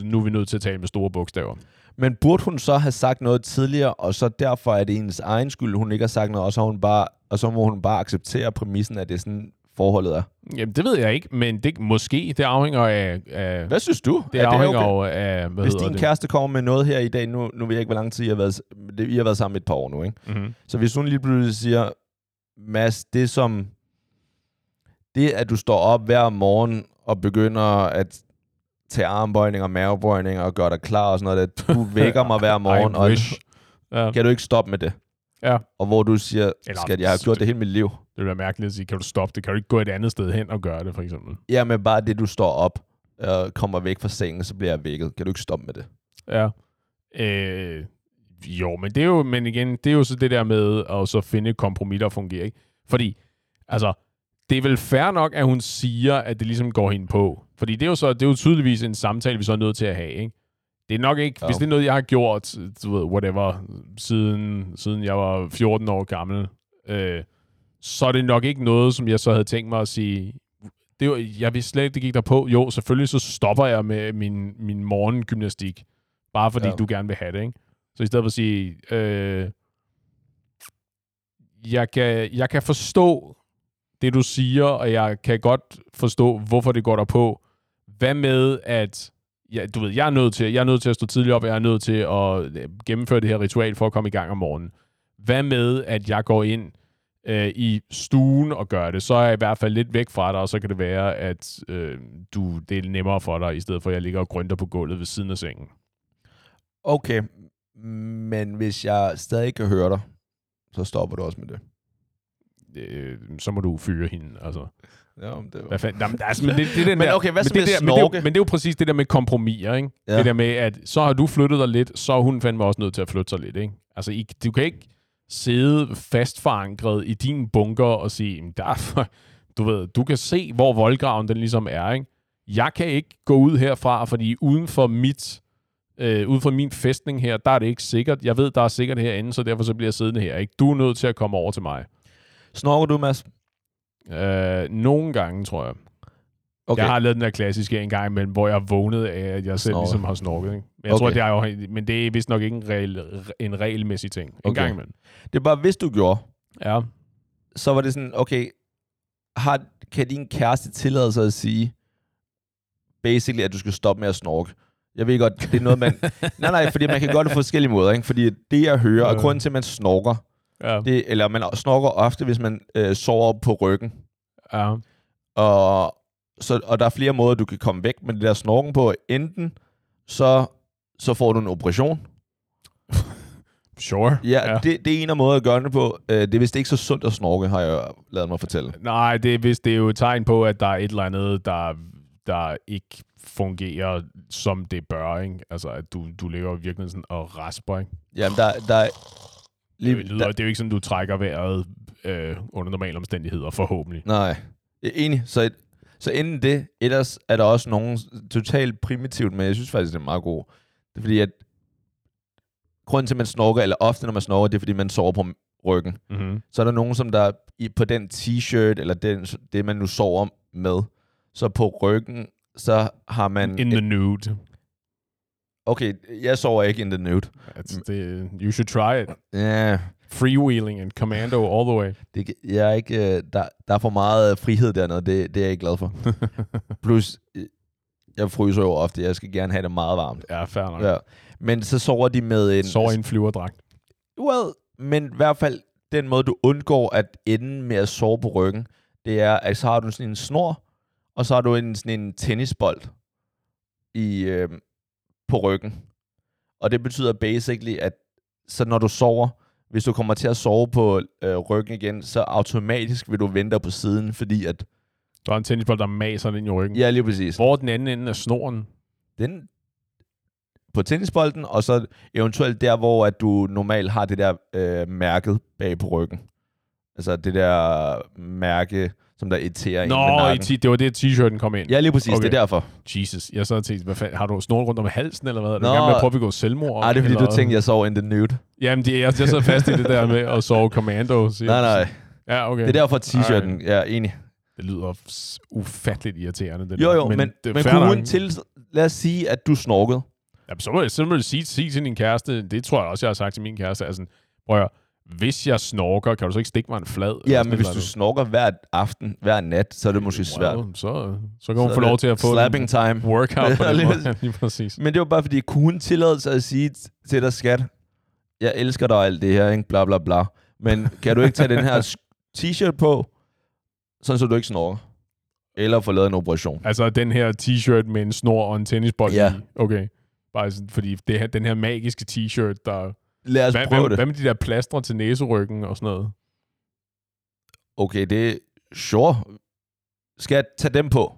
nu er vi nødt til at tale med store bogstaver. Men burde hun så have sagt noget tidligere, og så derfor er det ens egen skyld, hun ikke har sagt noget, og så, hun bare, og så må hun bare acceptere præmissen, at det er sådan, forholdet er? Jamen, det ved jeg ikke, men det måske. Det afhænger af... af hvad synes du? Det er afhænger det okay? af... Hvad Hvis din det? kæreste kommer med noget her i dag, nu, nu ved jeg ikke, hvor lang tid I har været, det, I har været sammen et par år nu, ikke? Mm-hmm. Så hvis hun lige pludselig siger, Mads, det som... Det, at du står op hver morgen og begynder at tage armbøjninger, mavebøjninger og gøre dig klar og sådan noget, at du vækker mig hver morgen, og ja. kan du ikke stoppe med det? Ja. Og hvor du siger, Eller, skal jeg have gjort det hele mit liv? Det vil være mærkeligt at sige, kan du stoppe det? Kan du ikke gå et andet sted hen og gøre det, for eksempel? Ja, men bare det, du står op og kommer væk fra sengen, så bliver jeg vækket. Kan du ikke stoppe med det? Ja. Øh, jo, men det er jo, men igen, det er jo så det der med at så finde et kompromis, der fungerer, ikke? Fordi, altså, det er vel fair nok, at hun siger, at det ligesom går hende på. Fordi det er jo så, det er jo tydeligvis en samtale, vi så er nødt til at have, ikke? Det er nok ikke, ja. hvis det er noget, jeg har gjort, du ved, whatever, siden, siden jeg var 14 år gammel, øh, så er det nok ikke noget, som jeg så havde tænkt mig at sige, det var, jeg vidste slet ikke, det gik der på. Jo, selvfølgelig så stopper jeg med min, min morgengymnastik, bare fordi ja. du gerne vil have det, ikke? Så i stedet for at sige, øh, jeg, kan, jeg kan forstå det, du siger, og jeg kan godt forstå, hvorfor det går der på. Hvad med, at ja, du ved, jeg er, nødt til, jeg er nødt til at stå tidligt op, og jeg er nødt til at øh, gennemføre det her ritual for at komme i gang om morgenen. Hvad med, at jeg går ind øh, i stuen og gør det, så er jeg i hvert fald lidt væk fra dig, og så kan det være, at øh, du, det er nemmere for dig, i stedet for at jeg ligger og grønter på gulvet ved siden af sengen. Okay, men hvis jeg stadig kan høre dig, så stopper du også med det. Øh, så må du fyre hende, altså. Ja, men det var... Hvad fanden? Jamen, altså, men det, det der, men okay, hvad med det der, men, det er jo, men det er jo præcis det der med kompromiser, ikke? Ja. Det der med, at så har du flyttet dig lidt, så er hun fandme også nødt til at flytte sig lidt, ikke? Altså, I, du kan ikke sidde fast forankret i din bunker og sige, der er, du ved, du kan se, hvor voldgraven den ligesom er, ikke? Jeg kan ikke gå ud herfra, fordi uden for mit øh, uden for min fæstning her, der er det ikke sikkert. Jeg ved, der er sikkert herinde, så derfor så bliver jeg siddende her. Ikke? Du er nødt til at komme over til mig. Snorker du, Mads? Øh, nogle gange, tror jeg. Okay. Jeg har lavet den der klassiske en gang imellem, hvor jeg vågnede af, at jeg selv ligesom har snorket. Ikke? Men jeg okay. tror, det er jo, men det er vist nok ikke en, regel, en regelmæssig ting. En okay. gang imellem. Det er bare, hvis du gjorde, ja. så var det sådan, okay, har, kan din kæreste tillade sig at sige, basically, at du skal stoppe med at snorke? Jeg ved godt, det er noget, man... nej, nej, fordi man kan gøre det på forskellige måder, ikke? Fordi det, jeg hører, og grunden til, at man snorker, Ja. Det, eller man snorker ofte, hvis man øh, sover på ryggen. Ja. Og, så, og der er flere måder, du kan komme væk med det der snorken på. Enten så, så får du en operation. Sure. Ja, ja. Det, det er en af måder at gøre det på. Øh, det er vist ikke så sundt at snorke, har jeg lavet mig fortælle. Nej, det er vist det er jo et tegn på, at der er et eller andet, der, der ikke fungerer, som det bør. Ikke? Altså, at du, du ligger virkelig sådan og rasper. Ikke? Jamen, der, der, Lige, det, lyder, det er jo ikke sådan, du trækker vejret øh, under normale omstændigheder, forhåbentlig. Nej, enig. Så et, Så inden det, ellers er der også nogen totalt primitivt, men jeg synes faktisk, det er meget god. Det er fordi, at grunden til, at man snorker, eller ofte når man snorker, det er fordi, man sover på ryggen. Mm-hmm. Så er der nogen, som der i, på den t-shirt, eller den, det, man nu sover med, så på ryggen, så har man... In the nude. Okay, jeg sover ikke in the nude. That's the, you should try it. Ja, Freewheeling and commando all the way. det, jeg er ikke, øh, der, der er for meget frihed dernede, det, det er jeg ikke glad for. Plus, øh, jeg fryser jo ofte, jeg skal gerne have det meget varmt. Ja, fair nok. Ja. Men så sover de med en... Sover i en flyverdragt. Well, men i hvert fald, den måde, du undgår at ende med at sove på ryggen, det er, at så har du sådan en snor, og så har du en, sådan en tennisbold i, øh, på ryggen. Og det betyder basically, at så når du sover, hvis du kommer til at sove på øh, ryggen igen, så automatisk vil du vente på siden, fordi at... Der er en tennisbold, der maser ind i ryggen. Ja, lige præcis. Hvor den anden ende af snoren? Den på tennisbolden, og så eventuelt der, hvor at du normalt har det der øh, mærket bag på ryggen. Altså det der mærke, som der irriterer en ved Nå, i ti- det var det, t-shirten kom ind. Ja, lige præcis. Okay. Det er derfor. Jesus, jeg sad og tænkte, hvad fanden, har du snoren rundt om halsen, eller hvad? Er du Nå. gerne med at prøve at begå selvmord? Ej, det er fordi, eller? du tænkte, jeg sov in the nude. Jamen, det, jeg, jeg sad fast i det der med at sove commando. Så Nej, nej. Ja, okay. Det er derfor t-shirten. Jeg er enig. Det lyder ufatteligt irriterende. Det Jo, der. jo, men, men, det er men fair kunne nok. hun til... Lad os sige, at du snorkede. Jamen, så må jeg, så jeg sige, sige til din kæreste, det tror jeg også, jeg har sagt til min kæreste, altså, prøv at, høre, hvis jeg snorker, kan du så ikke stikke mig en flad? Ja, men hvis du snorker hver aften, hver nat, så er det måske andet? svært. Så, så kan hun Så få lov til at få Slapping time. en workout på den måde. Lige præcis. Men det var bare fordi, kunne hun tillade sig at sige til dig, skat, jeg elsker dig og alt det her, ikke? bla bla bla. Men kan du ikke tage den her t-shirt på, sådan så du ikke snorker? Eller få lavet en operation? Altså den her t-shirt med en snor og en tennisbold Ja. i. Okay. Bare sådan, fordi det her, den her magiske t-shirt, der... Lad os Hvad, prøve hvad, det. hvad med de der plastre til næseryggen og sådan noget? Okay, det er sure. Skal jeg tage dem på?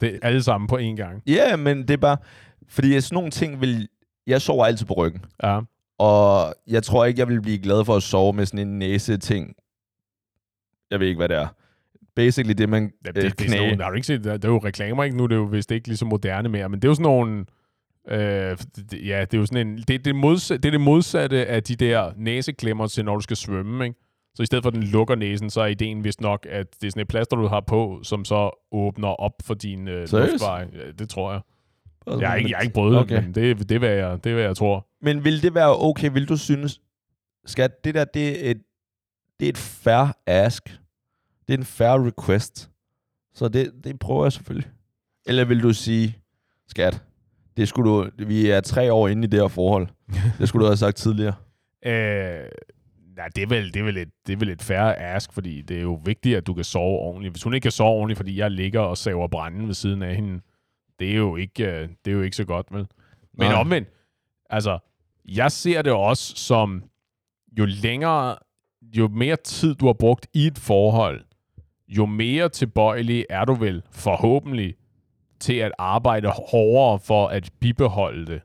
Det er alle sammen på én gang. Ja, yeah, men det er bare... Fordi sådan nogle ting vil... Jeg sover altid på ryggen. Ja. Og jeg tror ikke, jeg vil blive glad for at sove med sådan en næse-ting. Jeg ved ikke, hvad det er. Basically det, man Ja, øh, det, det, er sådan knæ. nogle, har du ikke set, der, der er jo reklamer, ikke? Nu er det jo vist ikke lige så moderne mere, men det er jo sådan nogle... Øh, det, ja, det er jo sådan en... Det, det, modsatte, det er det modsatte af de der næseklemmer til, når du skal svømme, ikke? Så i stedet for, at den lukker næsen, så er ideen vist nok, at det er sådan et plaster, du har på, som så åbner op for din øh, Seriøst? luftvej. Ja, det tror jeg. Jeg har ikke, jeg har ikke prøvet Okay. det, men det, det, er, hvad jeg, det er, hvad jeg tror. Men vil det være okay? Vil du synes, skat, det der, det er et, det er et fair ask. Det er en fair request. Så det, det prøver jeg selvfølgelig. Eller vil du sige, skat, det skulle du, vi er tre år inde i det her forhold. Det skulle du have sagt tidligere. Øh, nej, det er, vel, det, er vel et, det er vel et færre ask, fordi det er jo vigtigt, at du kan sove ordentligt. Hvis hun ikke kan sove ordentligt, fordi jeg ligger og saver branden ved siden af hende, det er jo ikke, øh, det er jo ikke så godt, vel? Men Nej. omvendt, altså, jeg ser det også som, jo længere, jo mere tid du har brugt i et forhold, jo mere tilbøjelig er du vel forhåbentlig til at arbejde hårdere for at bibeholde det.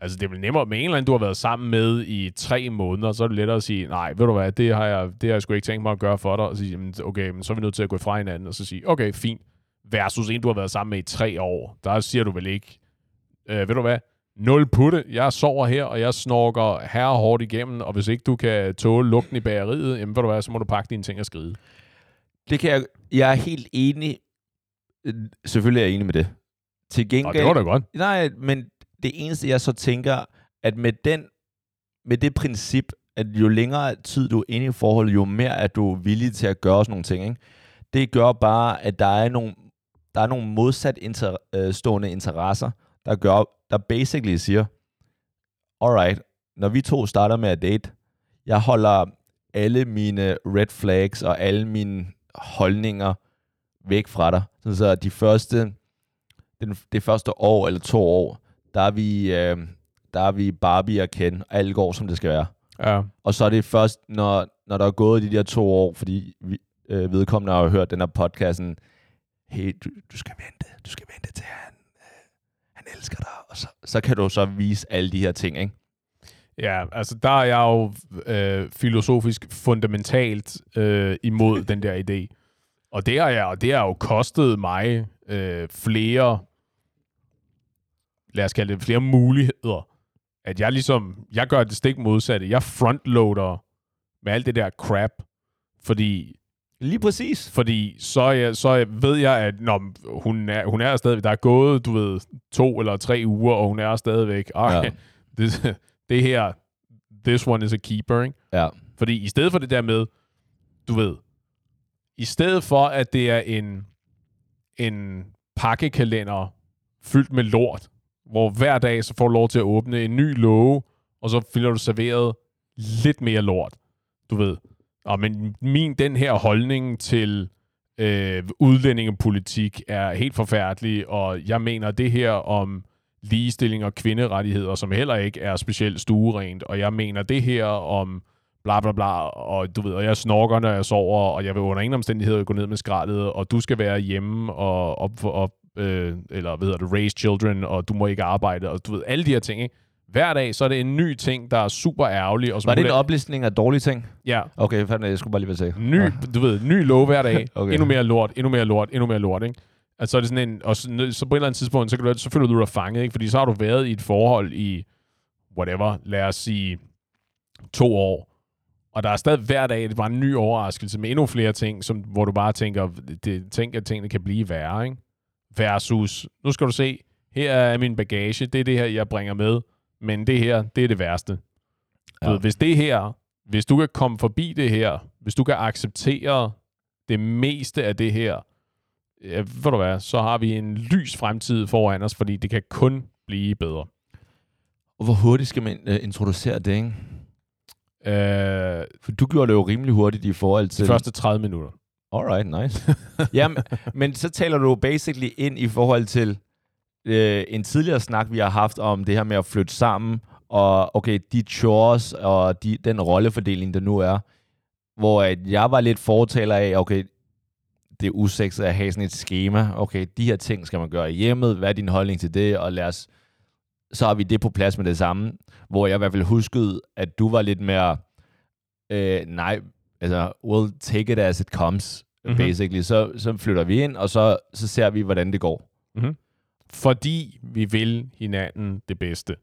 Altså, det er vel nemmere med en eller anden, du har været sammen med i tre måneder, så er det lettere at sige, nej, ved du hvad, det har jeg, det har jeg sgu ikke tænkt mig at gøre for dig. Og sige, okay, men så er vi nødt til at gå fra hinanden, og så sige, okay, fint. Versus en, du har været sammen med i tre år. Der siger du vel ikke, øh, ved du hvad, nul putte, jeg sover her, og jeg snorker her hårdt igennem, og hvis ikke du kan tåle lugten i bageriet, jamen ved du hvad, så må du pakke dine ting og skride. Det kan jeg, jeg er helt enig. Selvfølgelig er jeg enig med det. Til gengæld, det var da godt. Nej, men det eneste, jeg så tænker, at med, den, med det princip, at jo længere tid du er inde i forholdet, jo mere er du villig til at gøre sådan nogle ting. Ikke? Det gør bare, at der er nogle, der er nogle modsat inter, øh, stående interesser, der gør, der basically siger, alright, når vi to starter med at date, jeg holder alle mine red flags og alle mine holdninger væk fra dig. Sådan så de første, den, det første år eller to år, der er vi, øh, der er vi Barbie og Ken, og alt går, som det skal være. Ja. Og så er det først, når, når der er gået de der to år, fordi vi, øh, vedkommende har hørt den her podcasten, hey, du, du skal vente, du skal vente til han, øh, han elsker dig, og så, så kan du så vise alle de her ting, ikke? Ja, altså der er jeg jo øh, filosofisk fundamentalt øh, imod den der idé. Og det har, jeg, og det har jo kostet mig øh, flere, lad os kalde det, flere muligheder. At jeg ligesom, jeg gør det stik modsatte. Jeg frontloader med alt det der crap, fordi Lige præcis. fordi så, jeg, så ved jeg, at når hun er, hun er stadigvæk, der er gået, du ved, to eller tre uger, og hun er stadigvæk, Ja. ja. det, det her, this one is a keeper, ikke? Ja. Fordi i stedet for det der med, du ved, i stedet for, at det er en, en pakkekalender fyldt med lort, hvor hver dag så får du lov til at åbne en ny låge, og så finder du serveret lidt mere lort. Du ved. Og men min, den her holdning til øh, udlændingepolitik er helt forfærdelig, og jeg mener det her om ligestilling og kvinderettigheder, som heller ikke er specielt stuerent, og jeg mener det her om bla bla bla, og du ved, og jeg snorker, når jeg sover, og jeg vil under ingen omstændigheder gå ned med skraldet, og du skal være hjemme og op for op, øh, eller hvad hedder det, raise children, og du må ikke arbejde, og du ved, alle de her ting, ikke? Hver dag, så er det en ny ting, der er super ærgerlig. Og som Var det en oplistning af dårlige ting? Ja, Okay, fandme, jeg skulle bare lige være sikker. ny, du ved, ny lov hver dag. Okay. Endnu mere lort, endnu mere lort, endnu mere lort, ikke? Altså, så er det sådan en, og så, så på et eller andet tidspunkt, så, kan du, så føler du dig fanget, ikke? Fordi så har du været i et forhold i, whatever, lad os sige, to år. Og der er stadig hver dag, det er bare en ny overraskelse med endnu flere ting, som, hvor du bare tænker, det, tænk, at tingene kan blive værre, ikke? Versus, nu skal du se, her er min bagage, det er det her, jeg bringer med, men det her, det er det værste. Ja. Ved, hvis det her, hvis du kan komme forbi det her, hvis du kan acceptere det meste af det her, ja, ved du hvad, så har vi en lys fremtid foran os, fordi det kan kun blive bedre. Og hvor hurtigt skal man uh, introducere det, ikke? Øh, For du gjorde det jo rimelig hurtigt i forhold til... de første 30 minutter. Alright, nice. Jamen, men så taler du basically ind i forhold til øh, en tidligere snak, vi har haft om det her med at flytte sammen, og okay, de chores og de, den rollefordeling, der nu er, hvor at jeg var lidt fortaler af, okay, det er usekset at have sådan et schema. Okay, de her ting skal man gøre i hjemmet. Hvad er din holdning til det? Og lad os, så har vi det på plads med det samme. Hvor jeg i hvert fald huskede, at du var lidt mere, øh, nej, altså, we'll take it as it comes, Mhm. mm-hmm. basically. Så, så flytter vi ind, og så, så ser vi, hvordan det går. Fordi vi vil hinanden det bedste.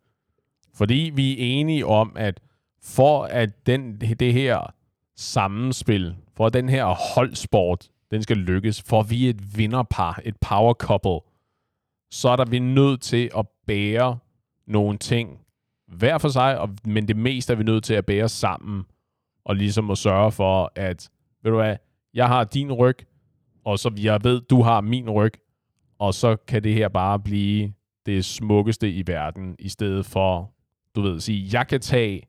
Fordi vi er enige om, at for at den, det her sammenspil, for at den her holdsport, den skal lykkes, for vi er et vinderpar, et power couple, så er der vi nødt til at bære nogle ting hver for sig, og, men det meste er vi nødt til at bære sammen, og ligesom at sørge for, at, ved du hvad, jeg har din ryg, og så jeg ved, du har min ryg, og så kan det her bare blive det smukkeste i verden, i stedet for, du ved, at sige, jeg kan tage,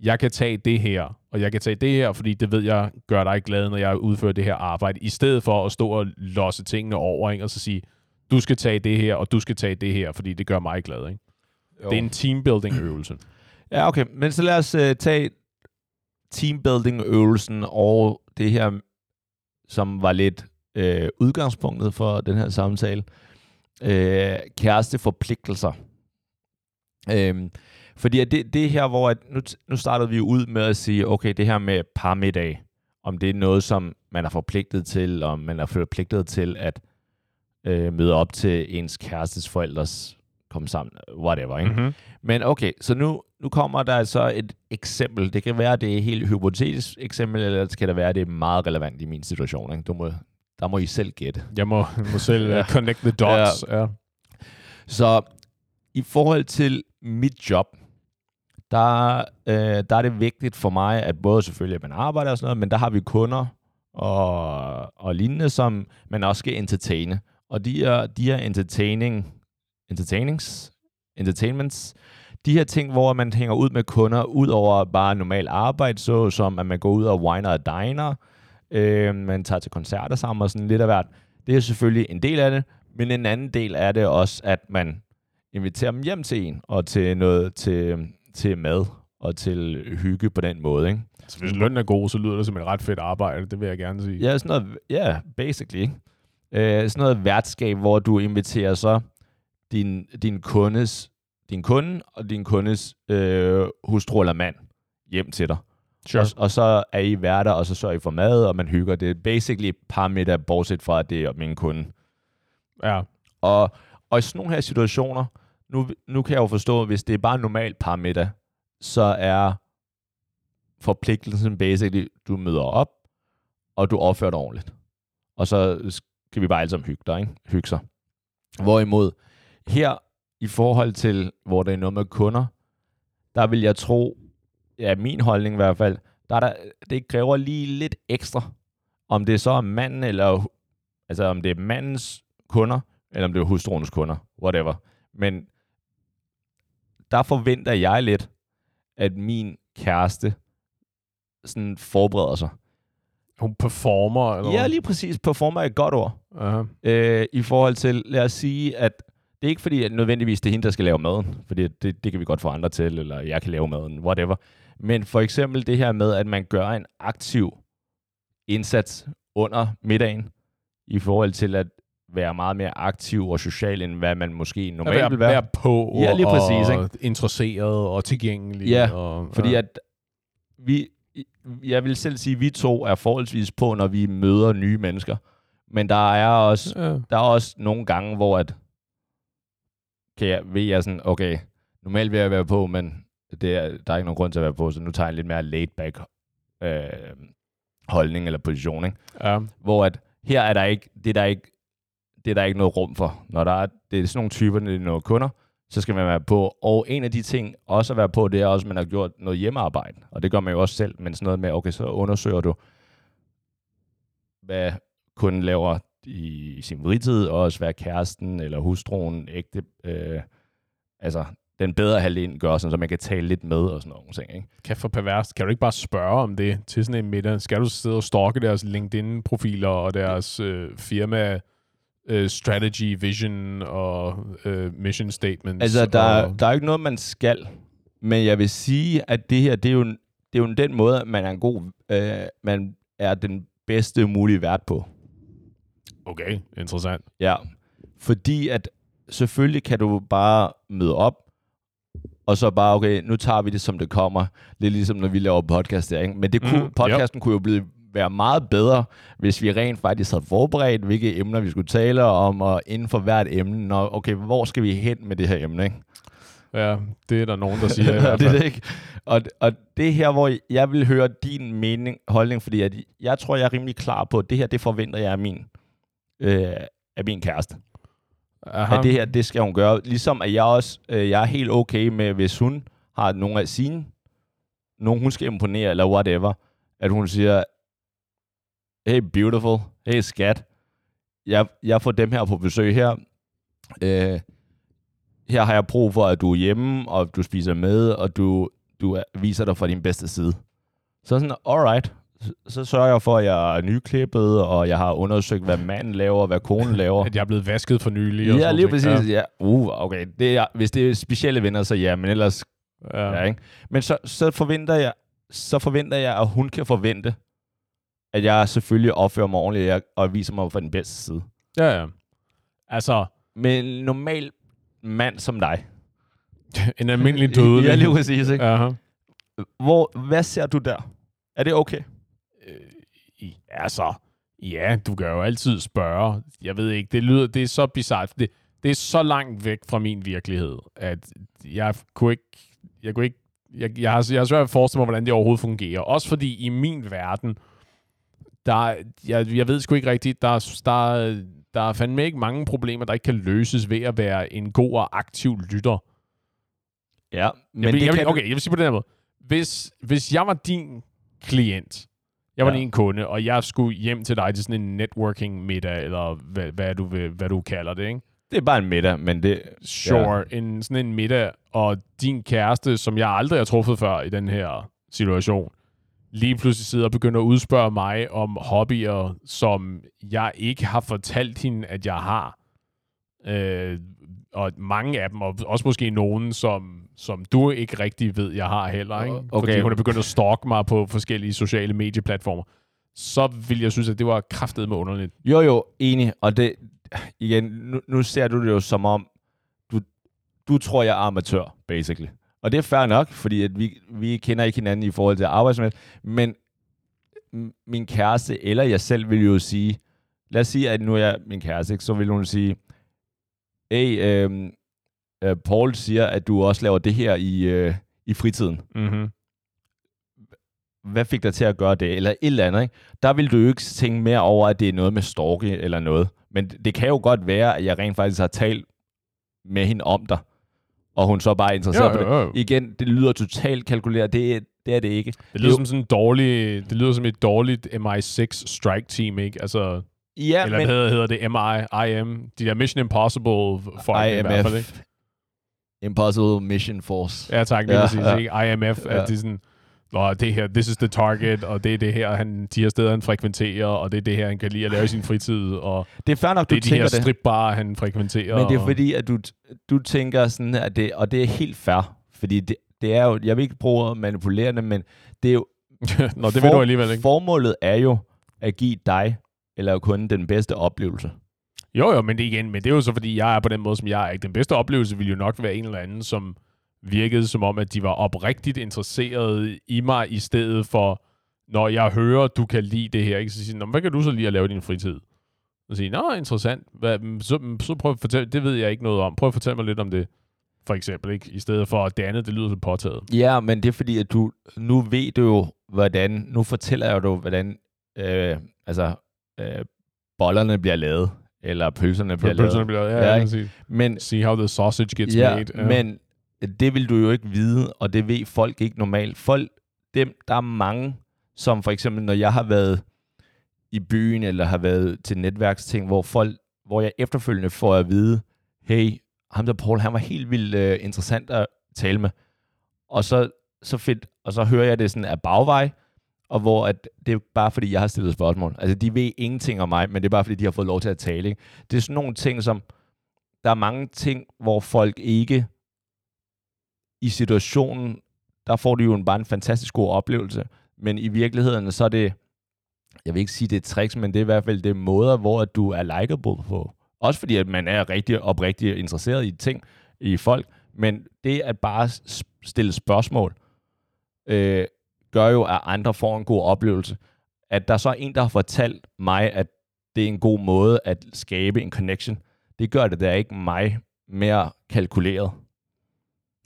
jeg kan tage det her, og jeg kan tage det her, fordi det ved jeg gør dig glad, når jeg udfører det her arbejde, i stedet for at stå og losse tingene over, ikke? og så sige, du skal tage det her, og du skal tage det her, fordi det gør mig glad. Ikke? Jo. Det er en teambuilding-øvelse. Ja, okay. Men så lad os uh, tage teambuilding-øvelsen og det her, som var lidt uh, udgangspunktet for den her samtale. Uh, kæresteforpligtelser. Um, fordi at det, det her, hvor at nu, nu startede vi ud med at sige, okay, det her med parmiddag, om det er noget, som man er forpligtet til, om man er forpligtet til at uh, møde op til ens kærestes forældres komme sammen, whatever, ikke? Mm-hmm. Men okay, så nu, nu kommer der så et eksempel. Det kan være, det er et helt hypotetisk eksempel, eller det kan det være, det er meget relevant i min situation. Ikke? Du må, der må I selv gætte. Jeg må, må selv Ja. ja. connect the dots. Ja. Ja. Så i forhold til mit job, der, øh, der er det vigtigt for mig, at både selvfølgelig, at man arbejder og sådan noget, men der har vi kunder og, og lignende, som man også skal entertaine. Og de er, de er entertaining, entertainings, entertainments, de her ting, hvor man hænger ud med kunder, ud over bare normal arbejde, så som at man går ud og winer og diner, øh, man tager til koncerter sammen og sådan lidt af hvert. Det er selvfølgelig en del af det, men en anden del er det også, at man inviterer dem hjem til en, og til noget til, til mad og til hygge på den måde, ikke? Så hvis lønnen er god, så lyder det som et ret fedt arbejde. Det vil jeg gerne sige. Ja, sådan noget, ja, yeah, basically, ikke? Øh, sådan noget værtskab, hvor du inviterer så din, din kundes, din kunde og din kundes øh, hustru eller mand hjem til dig. Sure. Og, og så er I værter, og så sørger I for mad, og man hygger. Det er basically par middag, bortset fra, at det er min kunde. Ja. Og, og i sådan nogle her situationer, nu, nu kan jeg jo forstå, at hvis det er bare en normal par middag, så er forpligtelsen basically, du møder op, og du opfører dig ordentligt. Og så skal vi bare alle sammen hygge dig, ikke? Hygge sig. Hvorimod, her i forhold til, hvor det er noget med kunder, der vil jeg tro, ja, min holdning i hvert fald, der er der, det kræver lige lidt ekstra. Om det så er manden, eller altså om det er mandens kunder, eller om det er hustruens kunder, whatever. Men der forventer jeg lidt, at min kæreste sådan forbereder sig. Hun performer, eller Ja, lige præcis. Performer er et godt ord. Aha. Øh, I forhold til, lad os sige, at det er ikke fordi, at nødvendigvis det er hende, der skal lave maden, fordi det, det kan vi godt få andre til, eller jeg kan lave maden, whatever. Men for eksempel det her med, at man gør en aktiv indsats under middagen, i forhold til at være meget mere aktiv og social, end hvad man måske normalt være, vil være. være på Ja, lige præcis, og interesseret og tilgængelig. Ja, og, Fordi ja. at vi, jeg vil selv sige, at vi to er forholdsvis på, når vi møder nye mennesker. Men der er også, Ja. der er også nogle gange, hvor at, kan jeg, ved jeg sådan, okay, normalt vil jeg være på, men det er, der er ikke nogen grund til at være på, så nu tager jeg en lidt mere laid back øh, holdning eller position, ikke? Ja. Hvor at her er der ikke, det er der ikke, det er der ikke noget rum for. Når der er, det er sådan nogle typer, det er nogle kunder, så skal man være på. Og en af de ting også at være på, det er også, at man har gjort noget hjemmearbejde. Og det gør man jo også selv, men sådan noget med, okay, så undersøger du, hvad kunden laver i sin fritid, og også hvad kæresten eller hustruen, ægte, øh, altså den bedre halvdel gør, sådan, så man kan tale lidt med og sådan nogle ting. Ikke? Kan for perverst. Kan du ikke bare spørge om det til sådan en middag? Skal du sidde og stalke deres LinkedIn-profiler og deres øh, firma øh, strategy, vision og øh, mission statements? Altså, der, og, er, der er ikke noget, man skal. Men jeg vil sige, at det her, det er jo, det er jo den måde, man er en god, øh, man er den bedste mulige vært på. Okay, interessant. Ja. Fordi at selvfølgelig kan du bare møde op, og så bare, okay, nu tager vi det, som det kommer. Lidt ligesom, når vi laver podcast der, ikke? Men det kunne, mm, podcasten kunne jo blive, være meget bedre, hvis vi rent faktisk havde forberedt, hvilke emner vi skulle tale om, og inden for hvert emne, når, okay, hvor skal vi hen med det her emne, ikke? Ja, det er der nogen, der siger. i det er det ikke. Og, og det er her, hvor jeg vil høre din mening, holdning, fordi at jeg tror, jeg er rimelig klar på, at det her, det forventer jeg af min, øh, af min kæreste. Aha. At det her, det skal hun gøre. Ligesom at jeg også, øh, jeg er helt okay med, hvis hun har nogle af sine, nogen hun skal imponere, eller whatever, at hun siger, hey beautiful, hey skat, jeg, jeg får dem her på besøg her. Øh, her har jeg brug for, at du er hjemme, og du spiser med, og du, du er, viser dig fra din bedste side. Så sådan, alright, så, sørger jeg for, at jeg er nyklippet, og jeg har undersøgt, hvad manden laver, hvad konen laver. At jeg er blevet vasket for nylig. og Ja, sådan lige ting. præcis. Ja. Uh, okay. Det er, hvis det er specielle venner, så ja, men ellers Ja. ja, ikke? Men så, så, forventer jeg, så forventer jeg, at hun kan forvente, at jeg selvfølgelig opfører mig ordentligt og- og viser mig fra den bedste side. ja, ja. Altså, Men en normal mand som dig. en almindelig dødelig. Ja, lige præcis. Ikke? Aha. Hvor, hvad ser du der? Er det okay? I- Altså, ja, du kan jo altid spørge. Jeg ved ikke, det lyder, det er så bizart. Det, det er så langt væk fra min virkelighed, at jeg kunne ikke, jeg kunne ikke, jeg, jeg, har, jeg har svært at forestille mig, hvordan det overhovedet fungerer. Også fordi i min verden, der, jeg, jeg ved sgu ikke rigtigt, der, der, der er fandme ikke mange problemer, der ikke kan løses ved at være en god og aktiv lytter. Ja, Men jeg vil, jeg vil, okay, jeg vil sige på den her måde. Hvis, hvis jeg var din klient, jeg var Ja. din kunde, og jeg skulle hjem til dig til sådan en networking middag, eller hvad, hvad, du, vil, hvad du kalder det, ikke? Det er bare en middag, men det... Sure, ja. en, sådan en middag, og din kæreste, som jeg aldrig har truffet før i den her situation, lige pludselig sidder og begynder at udspørge mig om hobbyer, som jeg ikke har fortalt hende, at jeg har. Øh, og mange af dem, og også måske nogen, som, som du ikke rigtig ved, jeg har heller. Ikke? Okay. Fordi hun er begyndt at stalke mig på forskellige sociale medieplatformer. Så vil jeg synes, at det var kraftet med underligt. Jo, jo, enig. Og det, igen, nu, nu ser du det jo som om, du, du tror, jeg er amatør, basically. Og det er fair nok, fordi at vi, vi kender ikke hinanden i forhold til arbejdsmæssigt. Men min kæreste eller jeg selv vil jo sige, lad os sige, at nu er jeg min kæreste, ikke? så vil hun sige, hey, øh, øh, Paul siger, at du også laver det her i, øh, i fritiden. Mm-hmm. Hvad fik dig til at gøre det? Eller et eller andet, ikke? Der vil du jo ikke tænke mere over, at det er noget med stalking eller noget. Men det kan jo godt være, at jeg rent faktisk har talt med hende om dig, og hun så bare er interesseret Jo, på det. jo, jo. Igen, det lyder totalt kalkuleret. Det, er- det er det ikke. Det lyder Jo. som sådan en dårlig, det lyder som et dårligt MI6 strike team, ikke? Altså, Ja, eller men hvad hedder, hedder det? MI, IM? De der Mission Impossible folk i hvert fald, ikke? Impossible Mission Force. Ja, tak, lige Ja, præcis. ja. Ikke? IMF, ja. At det er sådan, Nå, det her, this is the target, og det er det her, han, de her steder, han frekventerer, og det er det her, han kan lide at lave i sin fritid, og Det er fair nok, du det er de her tænker det. stripbarer, han frekventerer. Men det er og, fordi, at du, du tænker sådan, at det, og det er helt fair. Fordi det, det er jo, jeg vil ikke bruge ordet manipulerende, men det er jo, Nå, det vil du alligevel ikke. formålet er jo at give dig eller kunden den bedste oplevelse. Jo, jo, men det, igen, men det er jo så, fordi jeg er på den måde, som jeg er. Ikke? Den bedste oplevelse ville jo nok være en eller anden, som virkede som om, at de var oprigtigt interesserede i mig, i stedet for, når jeg hører, du kan lide det her, ikke? så siger "Nå, hvad kan du så lige at lave i din fritid? Og sige, nå, interessant. Hvad, så, så prøv at fortælle, det ved jeg ikke noget om. Prøv at fortælle mig lidt om det, for eksempel, ikke? I stedet for, at det andet, det lyder så påtaget. Ja, men det er fordi, at du nu ved du jo, hvordan, nu fortæller jeg jo, hvordan øh, altså, øh, bollerne bliver lavet, eller pølserne bliver Pølserne lavet. bliver, ja, Ja, ikke? Men See how the sausage gets ja, made. Ja. men det vil du jo ikke vide, og det ved folk ikke normalt. Folk, dem, der er mange, som for eksempel, når jeg har været i byen, eller har været til netværksting, hvor folk, hvor jeg efterfølgende får at vide, hey, ham der Paul, han var helt vildt uh, interessant at tale med. Og så, så fedt, og så hører jeg det sådan af bagvej, og hvor at det er bare fordi, jeg har stillet spørgsmål. Altså, de ved ingenting om mig, men det er bare fordi, de har fået lov til at tale. Ikke? Det er sådan nogle ting, som, der er mange ting, hvor folk ikke i situationen, der får de jo en, bare en fantastisk god oplevelse. Men i virkeligheden, så er det, jeg vil ikke sige, det er tricks, men det er i hvert fald det er måder, hvor at du er likeable på. Også fordi, at man er rigtig oprigtig interesseret i ting, i folk. Men det at bare stille spørgsmål, øh, gør jo, at andre får en god oplevelse. At der så er en, der har fortalt mig, at det er en god måde at skabe en connection, det gør det da ikke mig mere kalkuleret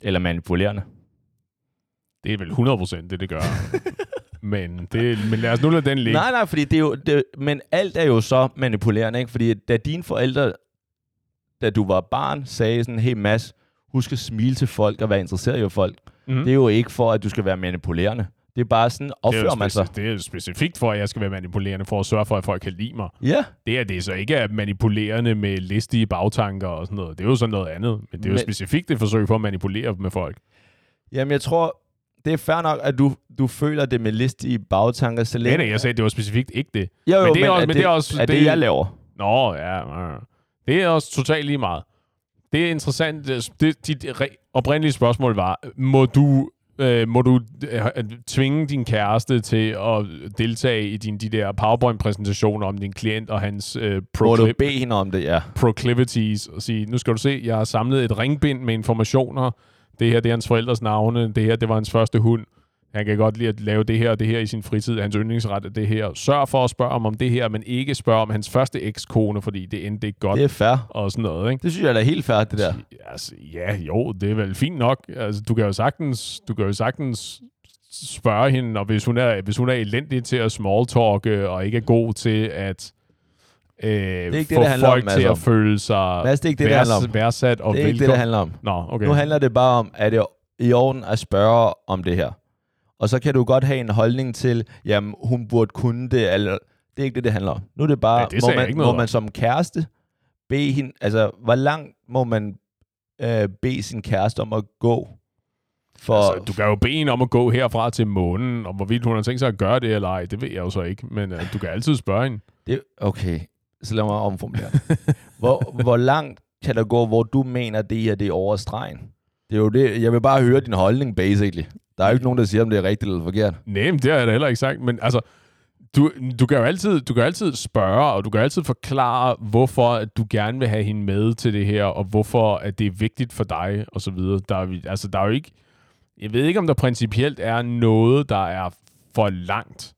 eller manipulerende. Det er vel 100% det, det gør. men, det, men lad os nu lade den ligge. Nej, nej, fordi det er jo, det, men alt er jo så manipulerende, ikke? Fordi da dine forældre, da du var barn, sagde sådan, hey Mads, husk at smile til folk og være interesseret i folk. Mm. Det er jo ikke for, at du skal være manipulerende. Det er bare sådan, er opfører man sig. det er jo specifikt for, at jeg skal være manipulerende, for at sørge for, at folk kan lide mig. Ja, Det er det så ikke er manipulerende med listige bagtanker og sådan noget. Det er jo sådan noget andet. Men det er jo Men- specifikt et forsøg på at manipulere med folk. jamen jeg tror, det er fair nok, at du, du føler det med listige bagtanker, så Nej, længe... nej, jeg sagde, at det var specifikt ikke det. jo, jo, men det er også- men det, det er også- er det, det- jeg laver. Nå, ja. Det er også totalt lige meget. Det er interessant. Det, dit oprindelige spørgsmål var, må du, øh, må du øh, tvinge din kæreste til at deltage i din, de der PowerPoint-præsentationer om din klient og hans øh, Må du procli- bede hende om det, ja. proclivities og sige, nu skal du se, jeg har samlet et ringbind med informationer. Det her, det er hans forældres navne. Det her, det var hans første hund. Han kan godt lide at lave det her og det her i sin fritid. Hans yndlingsret er det her. Sørg for at spørge ham om det her, men ikke spørge om hans første ekskone, fordi det endte ikke godt Det er fair. og sådan noget, ikke? Det synes jeg da er helt fair, det der. Altså, ja, jo, det er vel fint nok. Altså, du kan jo sagtens, du kan jo sagtens spørge hende, og hvis hun er, hvis hun er elendig til at smalltalke, og ikke er god til at øh, ikke det, få det om, folk til altså. at føle sig Mads, det er ikke det, det handler om. værdsat og Det er ikke det, det handler om. Nå, okay. Nu handler det bare om, at det er i orden at spørge om det her. Og så kan du godt have en holdning til, jamen, hun burde kunne det, eller det er ikke det, det handler om. Nu er det bare, Ja, det må, man, må man som kæreste bede hende, altså, hvor langt må man øh, bede sin kæreste om at gå? For, Altså, du kan jo bede hende om at gå herfra til månen, og hvorvidt hun har tænkt sig at gøre det eller ej, det ved jeg jo så ikke. Men uh, du kan altid spørge hende. det, okay, så lad mig omformulere. hvor, hvor langt kan der gå, hvor du mener, det her det er over stregen? Det er jo det, jeg vil bare høre din holdning, basically. Der er jo ikke nogen, der siger, om det er rigtigt eller forkert. Nej, men det har jeg da heller ikke sagt. Men altså, du, du, kan jo altid, du kan altid spørge, og du kan altid forklare, hvorfor at du gerne vil have hende med til det her, og hvorfor at det er vigtigt for dig, og så videre. Der er, vi- altså, der er jo ikke... Jeg ved ikke, om der principielt er noget, der er for langt.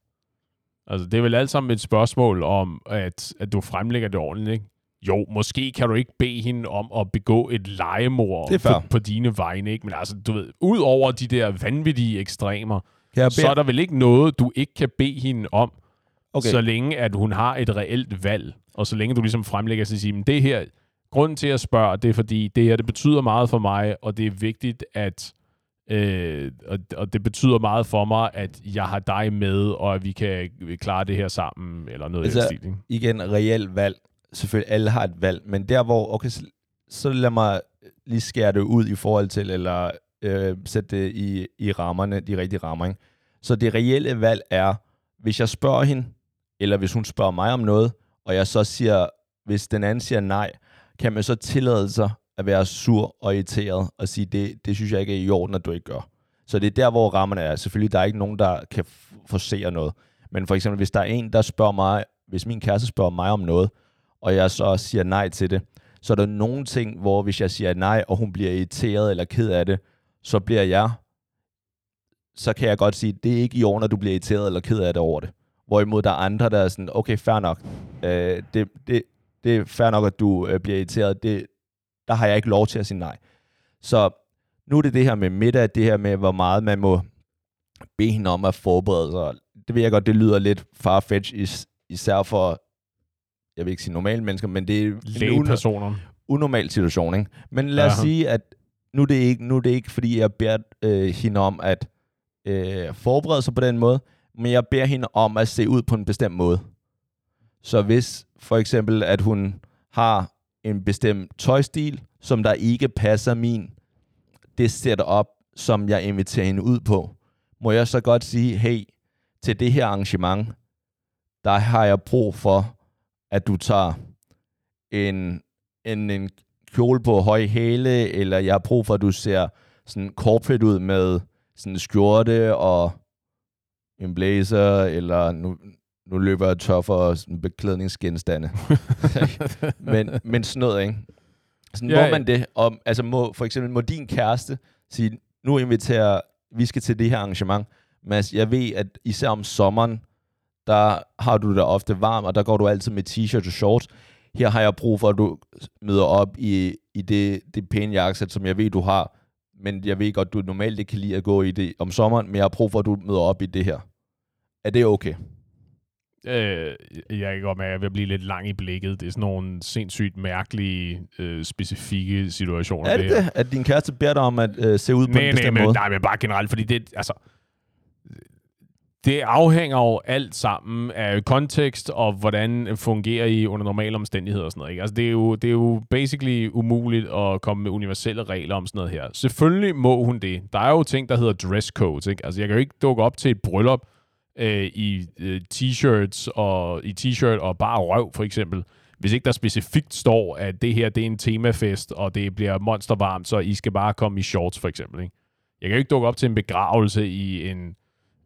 Altså, det er vel alt sammen et spørgsmål om, at, at du fremlægger det ordentligt, ikke? Jo, måske kan du ikke bede hende om at begå et legemord på, på dine vegne, ikke? Men altså, du ved, ud over de der vanvittige ekstremer, Kan jeg så er der vel ikke noget, du ikke kan bede hende om, okay. så længe at hun har et reelt valg, og så længe du ligesom fremlægger sig og siger, "Men det her, grunden til at spørge, det er fordi, det her, det betyder meget for mig, og det er vigtigt, at øh, og, og det betyder meget for mig, at jeg har dig med, og at vi kan klare det her sammen, eller noget altså, i den stil. Ikke? igen, reelt valg. Selvfølgelig, alle har et valg, men der hvor, okay, så, så lad mig lige skære det ud i forhold til, eller øh, sætte det i, i rammerne, de rigtige rammer. Ikke? Så det reelle valg er, hvis jeg spørger hende, eller hvis hun spørger mig om noget, og jeg så siger, hvis den anden siger nej, kan man så tillade sig at være sur og irriteret og sige, det, det synes jeg ikke er i orden, at du ikke gør. Så det er der, hvor rammerne er. Selvfølgelig, der er ikke nogen, der kan f- forsere noget. Men for eksempel, hvis der er en, der spørger mig, hvis min kæreste spørger mig om noget, og jeg så siger nej til det, så er der nogle ting, hvor hvis jeg siger nej, og hun bliver irriteret eller ked af det, så bliver jeg, så kan jeg godt sige, det er ikke i orden, at du bliver irriteret eller ked af det over det. Hvorimod der er andre, der er sådan, okay, fair nok. Øh, det, det, det er fair nok, at du øh, bliver irriteret. Det, der har jeg ikke lov til at sige nej. Så nu er det det her med middag, det her med, hvor meget man må bede hende om at forberede sig. Det ved jeg godt, det lyder lidt farfetch, is, især for, jeg vil ikke sige normale mennesker, men det er en Lægepersoner. unormal situation. Ikke? Men lad os Aha. sige, at nu er, det ikke, nu er det ikke, fordi jeg beder øh, hende om at øh, forberede sig på den måde, men jeg beder hende om at se ud på en bestemt måde. Så hvis for eksempel, at hun har en bestemt tøjstil, som der ikke passer min, det sætter op, som jeg inviterer hende ud på, må jeg så godt sige, hey, til det her arrangement, der har jeg brug for, at du tager en, en, en kjole på høj hæle, eller jeg har brug for, at du ser sådan corporate ud med sådan en skjorte og en blazer, eller nu, nu løber jeg tør for sådan beklædningsgenstande. men, men sådan noget, ikke? Sådan, Ja, må man det? Om, altså må, for eksempel, må din kæreste sige, nu inviterer, vi skal til det her arrangement, Mads, jeg ved, at især om sommeren, der har du det ofte varmt, og der går du altid med t-shirt og shorts. Her har jeg brug for, at du møder op i, i det, det pæne jakkesæt, som jeg ved, du har. Men jeg ved godt, du normalt ikke kan lide at gå i det om sommeren, men jeg har brug for, at du møder op i det her. Er det okay? Øh, jeg kan godt mærke, at jeg at blive lidt lang i blikket. Det er sådan nogle sindssygt mærkelige, øh, specifikke situationer. Er det her. det, at din kæreste beder dig om at øh, se ud på Nej, en nej, bestemt men, måde? nej, men bare generelt, fordi det, altså, det afhænger jo alt sammen af kontekst og hvordan fungerer I under normale omstændigheder og sådan noget. Ikke? Altså, det, er jo, det er jo basically umuligt at komme med universelle regler om sådan noget her. Selvfølgelig må hun det. Der er jo ting, der hedder dress codes. Ikke? Altså, jeg kan jo ikke dukke op til et bryllup øh, i øh, t-shirts og i t-shirt og bare røv, for eksempel. Hvis ikke der specifikt står, at det her det er en temafest, og det bliver monstervarmt, så I skal bare komme i shorts, for eksempel. Ikke? Jeg kan jo ikke dukke op til en begravelse i en,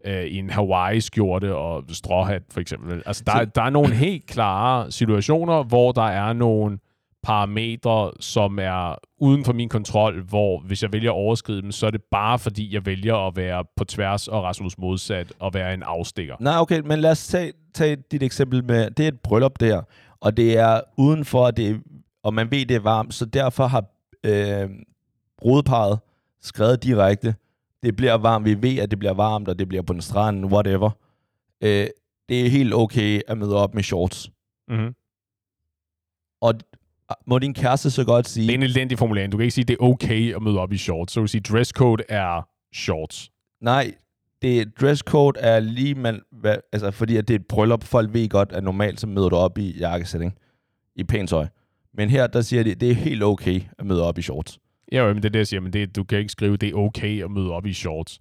øh, i en Hawaii-skjorte og stråhat, for eksempel. Altså, der, Så- der er nogle helt klare situationer, hvor der er nogle parametre, som er uden for min kontrol, hvor hvis jeg vælger at overskride dem, så er det bare fordi, jeg vælger at være på tværs og Rasmus modsat og være en afstikker. Nej, okay, men lad os tage, tage dit eksempel med, det er et bryllup der, og det er udenfor, det er, og man ved, det er varmt, så derfor har øh, brudeparet skrevet direkte, det bliver varmt, vi ved, at det bliver varmt, og det bliver på en strand, whatever. Øh, det er helt okay at møde op med shorts. Mm-hmm. Og må din kæreste så godt sige, Det er en elendig formulering. Du kan ikke sige, at det er okay at møde op i shorts. Så du sige, dresscode er shorts. nej, det dresscode er lige, man, hvad, altså fordi at det er et bryllup, folk ved godt, at normalt så møder du op i jakkesætning, i pænt tøj. Men her, der siger de, det er helt okay at møde op i shorts. Ja, men det er det, jeg siger. Men det, du kan ikke skrive, det er okay at møde op i shorts.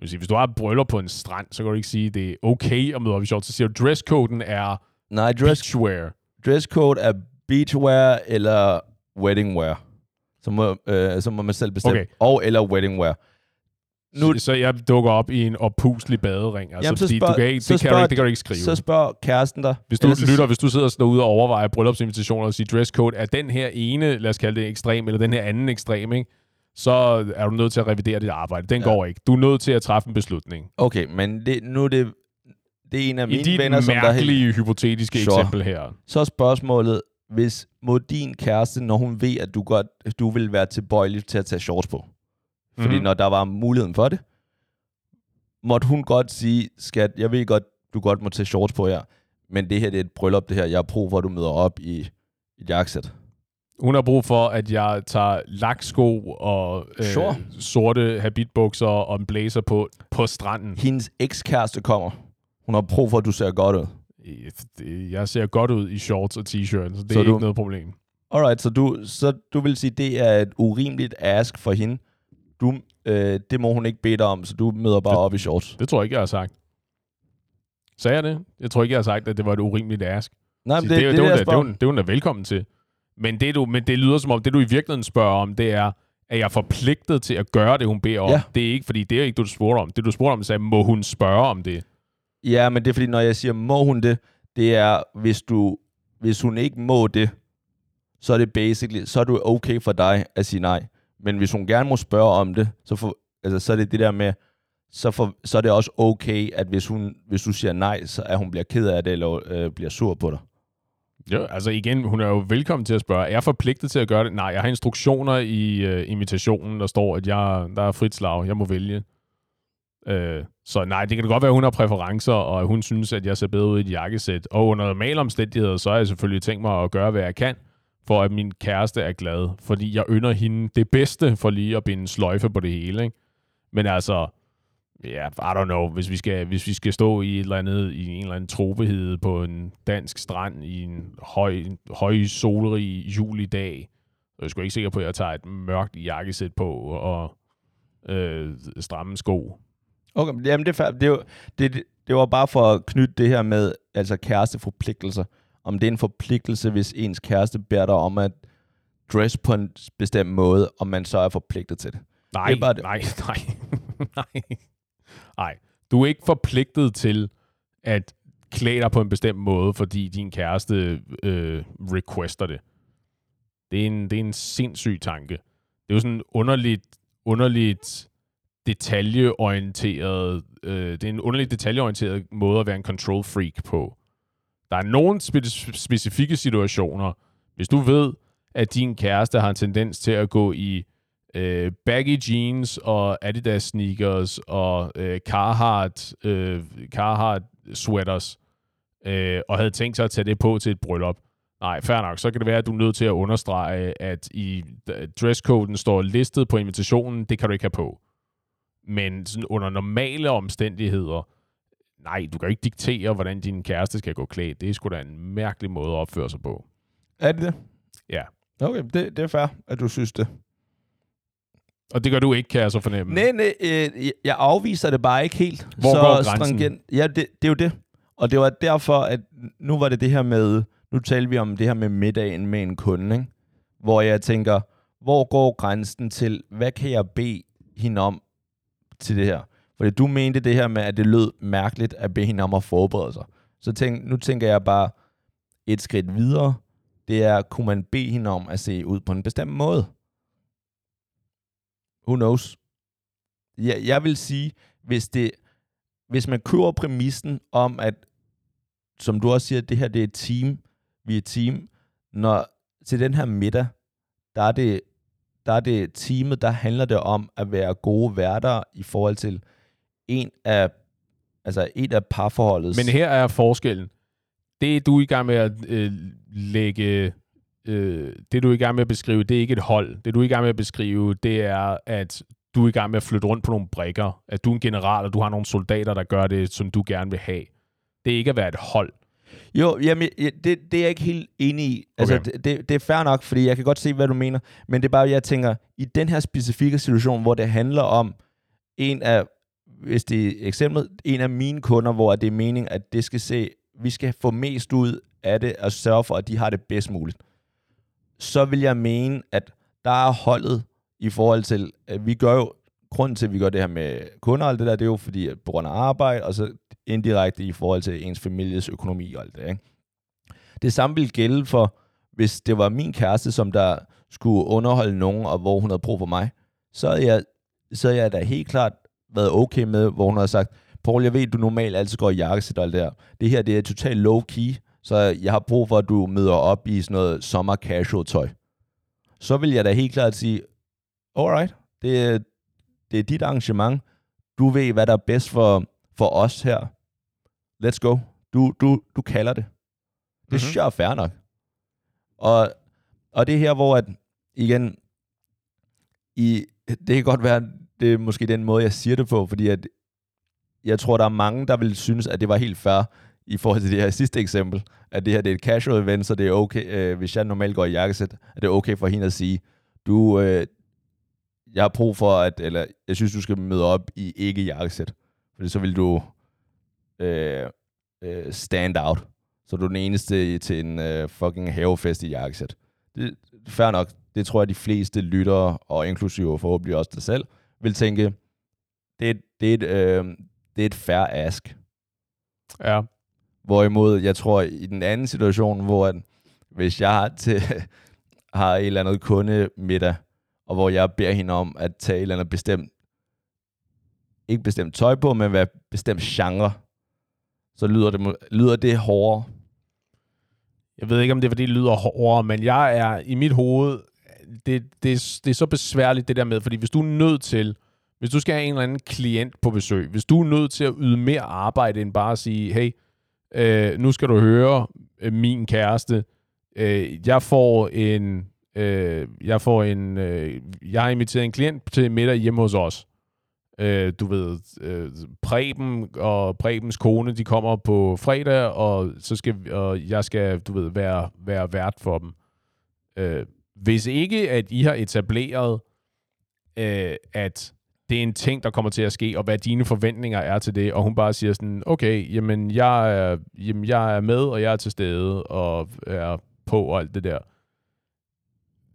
Vil sige, hvis du har et bryllup på en strand, så kan du ikke sige, det er okay at møde op i shorts. Så siger du, dresscoden er Nej, dress, beachwear. dresscode er beachwear eller weddingwear. Så må, øh, så må man selv bestemme. Okay. Og eller weddingwear. Nu- så jeg dukker op i en oppuslig badering. Altså, Jamen, så spørg- du kan ikke, så det, kan du ikke, det kan du ikke skrive. Så spørg kæresten dig. hvis du Ellers lytter, hvis du sidder derude og overvejer bryllupsinvitationer og siger dresscode, er den her ene, lad os kalde det ekstrem, eller den her anden ekstrem, ikke? så er du nødt til at revidere dit arbejde. Den Ja. går ikke. Du er nødt til at træffe en beslutning. Okay, men det, nu er det, det er en af I mine dit venner, som der er helt... mærkelige, hypotetiske Sure. eksempel her. Så er spørgsmålet, hvis mod din kæreste, når hun ved, at du godt du vil være tilbøjelig til at tage shorts på, fordi Mhm. mm. når der var muligheden for det, måtte hun godt sige, skat, jeg ved godt, du godt må tage shorts på her, men det her det er et bryllup, det her. Jeg har brug for, at du møder op i et jakkesæt. Hun har brug for, at jeg tager laksko og øh, Sure. sorte habitbukser og en blazer på på stranden. Hendes ekskæreste kommer. Hun har brug for, at du ser godt ud. Jeg ser godt ud i shorts og t-shirt, så det så er du- ikke noget problem. Alright, så du, så du vil sige, det er et urimeligt ask for hende. Du, øh, det må hun ikke bede dig om, så du møder bare Det- op i shorts. Det tror jeg ikke, jeg har sagt. Sagde jeg det? Jeg tror ikke, jeg har sagt, at det var et urimeligt ask. Nej, det, men det, det, det, det, det, det, det, det, er hun- er velkommen til. Men det, du, men det lyder som om, det du i virkeligheden spørger om, det er, er jeg forpligtet til at gøre det, hun beder om? Ja. Det er ikke, fordi det er ikke du spurgte om. Det, du spurgte om, sagde, må hun spørge om det? Ja, men det er fordi, når jeg siger, må hun det, det er, hvis, du, hvis hun ikke må det, så er det basically, så er det okay for dig at sige nej. Men hvis hun gerne må spørge om det, så, for, altså, så er det det der med, så, for, så er det også okay, at hvis, hun, hvis du siger nej, så er hun bliver ked af det, eller øh, bliver sur på dig. Jo, altså igen, hun er jo velkommen til at spørge. Er jeg forpligtet til at gøre det? Nej, jeg har instruktioner i øh, invitationen, der står, at jeg, der er frit slag. Jeg må vælge. Øh, så nej, det kan godt være, at hun har præferencer, og at hun synes, at jeg ser bedre ud i et jakkesæt. Og under normale omstændigheder, så har jeg selvfølgelig tænkt mig at gøre, hvad jeg kan, for at min kæreste er glad. Fordi jeg ynder hende det bedste for lige at binde sløjfe på det hele. Ikke? Men altså, ja, yeah, I don't know, hvis vi, skal, hvis vi skal stå i et eller andet, i en eller anden tropehede på en dansk strand i en høj, høj solrig julidag, så er jeg sgu ikke sikker på, at jeg tager et mørkt jakkesæt på og øh, stramme sko. Okay, men jamen det, det, er det, det, det var bare for at knytte det her med altså kæresteforpligtelser. Om det er en forpligtelse, hvis ens kæreste beder dig om at dress på en bestemt måde, om man så er forpligtet til det. Nej, Det er bare det. nej, nej, nej. Nej, du er ikke forpligtet til at klæde dig på en bestemt måde, fordi din kæreste øh, requester det. Det er, en, det er en sindssyg tanke. Det er jo sådan en underligt, underligt detaljeorienteret, øh, det er en underligt detaljeorienteret måde at være en control freak på. Der er nogle spe- specifikke situationer, hvis du ved, at din kæreste har en tendens til at gå i øh, baggy jeans og Adidas sneakers og øh, Carhartt, øh, Carhartt sweaters, øh, og havde tænkt sig at tage det på til et bryllup. Nej, fair nok. Så kan det være, at du er nødt til at understrege, at i dresscoden står listet på invitationen, det kan du ikke have på. Men sådan under normale omstændigheder, nej, du kan ikke diktere, hvordan din kæreste skal gå klædt. Det er sgu da en mærkelig måde at opføre sig på. Er det det? Ja. Okay, det, det er fair, at du synes det. Og det gør du ikke, kan jeg så fornemme. Nej, nej, øh, jeg afviser det bare ikke helt. Hvor så går grænsen? stringent. Ja, det, det er jo det. Og det var derfor, at nu var det det her med, nu taler vi om det her med middagen med en kunde, ikke? hvor jeg tænker, hvor går grænsen til, hvad kan jeg bede hende om til det her? Fordi du mente det her med, at det lød mærkeligt at bede hende om at forberede sig. Så tænk, nu tænker jeg bare et skridt videre. Det er, kunne man bede hende om at se ud på en bestemt måde? Who knows? Jeg, jeg vil sige, hvis, det, hvis man køber præmissen om, at, som du også siger, det her det er et team, vi er et team, når til den her middag, der er det, der er det teamet, der handler det om at være gode værter i forhold til en af, altså en af parforholdets... Men her er forskellen. Det, du er i gang med at øh, lægge... Øh, det, du er i gang med at beskrive, det er ikke et hold. Det, du er i gang med at beskrive, det er, at du er i gang med at flytte rundt på nogle brikker. At du er en general, og du har nogle soldater, der gør det, som du gerne vil have. Det er ikke at være et hold. Jo, jamen, ja, det, det er jeg ikke helt enig i. Altså, Okay. det, det, det er fair nok, fordi jeg kan godt se, hvad du mener. Men det er bare, jeg tænker, i den her specifikke situation, hvor det handler om en af, hvis det er eksemplet, en af mine kunder, hvor det er meningen, at det skal se, vi skal få mest ud af det, og sørge for, at de har det bedst muligt. Så vil jeg mene, at der er holdet i forhold til, at vi gør jo, grunden til, at vi gør det her med kunder og alt det der, det er jo fordi, at på grund af arbejde, og så indirekte i forhold til ens families økonomi og alt det, ikke? Det samme vil gælde for, hvis det var min kæreste, som der skulle underholde nogen, og hvor hun havde brug for mig, så er jeg, så er jeg da helt klart været okay med, hvor hun har sagt, Paul, jeg ved, du normalt altid går i jakkesæt og alt det her. Det her, det er totalt low-key, så jeg har brug for, at du møder op i sådan noget sommer casual tøj. Så vil jeg da helt klart sige, alright, det, er- det er dit arrangement. Du ved, hvad der er bedst for, for os her. Let's go. Du, du, du kalder det. Det Mhm. synes jeg er fair nok. Og, og det er her, hvor at, igen, i, det kan godt være, det er måske den måde, jeg siger det på, fordi at jeg tror, der er mange, der vil synes, at det var helt fair i forhold til det her sidste eksempel, at det her det er et casual event, så det er okay, øh, hvis jeg normalt går i jakkesæt, at det er okay for hende at sige, du, øh, jeg har brug for, at, eller jeg synes, du skal møde op i ikke jakkesæt, fordi så vil du øh, øh, stand out. Så du er den eneste til en øh, fucking havefest i jakkesæt. Det er fair nok. Det tror jeg, de fleste lyttere, og inklusive forhåbentlig også dig selv, vil tænke, det er, det er, et, øh, det er et fair ask. Ja. Hvorimod, jeg tror, i den anden situation, hvor at, hvis jeg har, til, har et eller andet kunde middag, og hvor jeg beder hende om at tage et eller andet bestemt, ikke bestemt tøj på, men hvad bestemt genre, så lyder det, lyder det hårdere. Jeg ved ikke, om det er, fordi det lyder hårdere, men jeg er i mit hoved, det, det, det er så besværligt det der med, fordi hvis du er nødt til, hvis du skal have en eller anden klient på besøg, hvis du er nødt til at yde mere arbejde end bare at sige, hey, øh, nu skal du høre øh, min kæreste, øh, jeg får en, øh, jeg får en, øh, jeg har inviteret en klient til middag hjemme hos os. Øh, du ved, øh, Preben og Prebens kone, de kommer på fredag, og så skal og jeg skal, du ved, være, være vært for dem. Øh, hvis ikke, at I har etableret, øh, at det er en ting, der kommer til at ske, og hvad dine forventninger er til det, og hun bare siger sådan, okay, jamen jeg er, jamen, jeg er med, og jeg er til stede, og er på, og alt det der.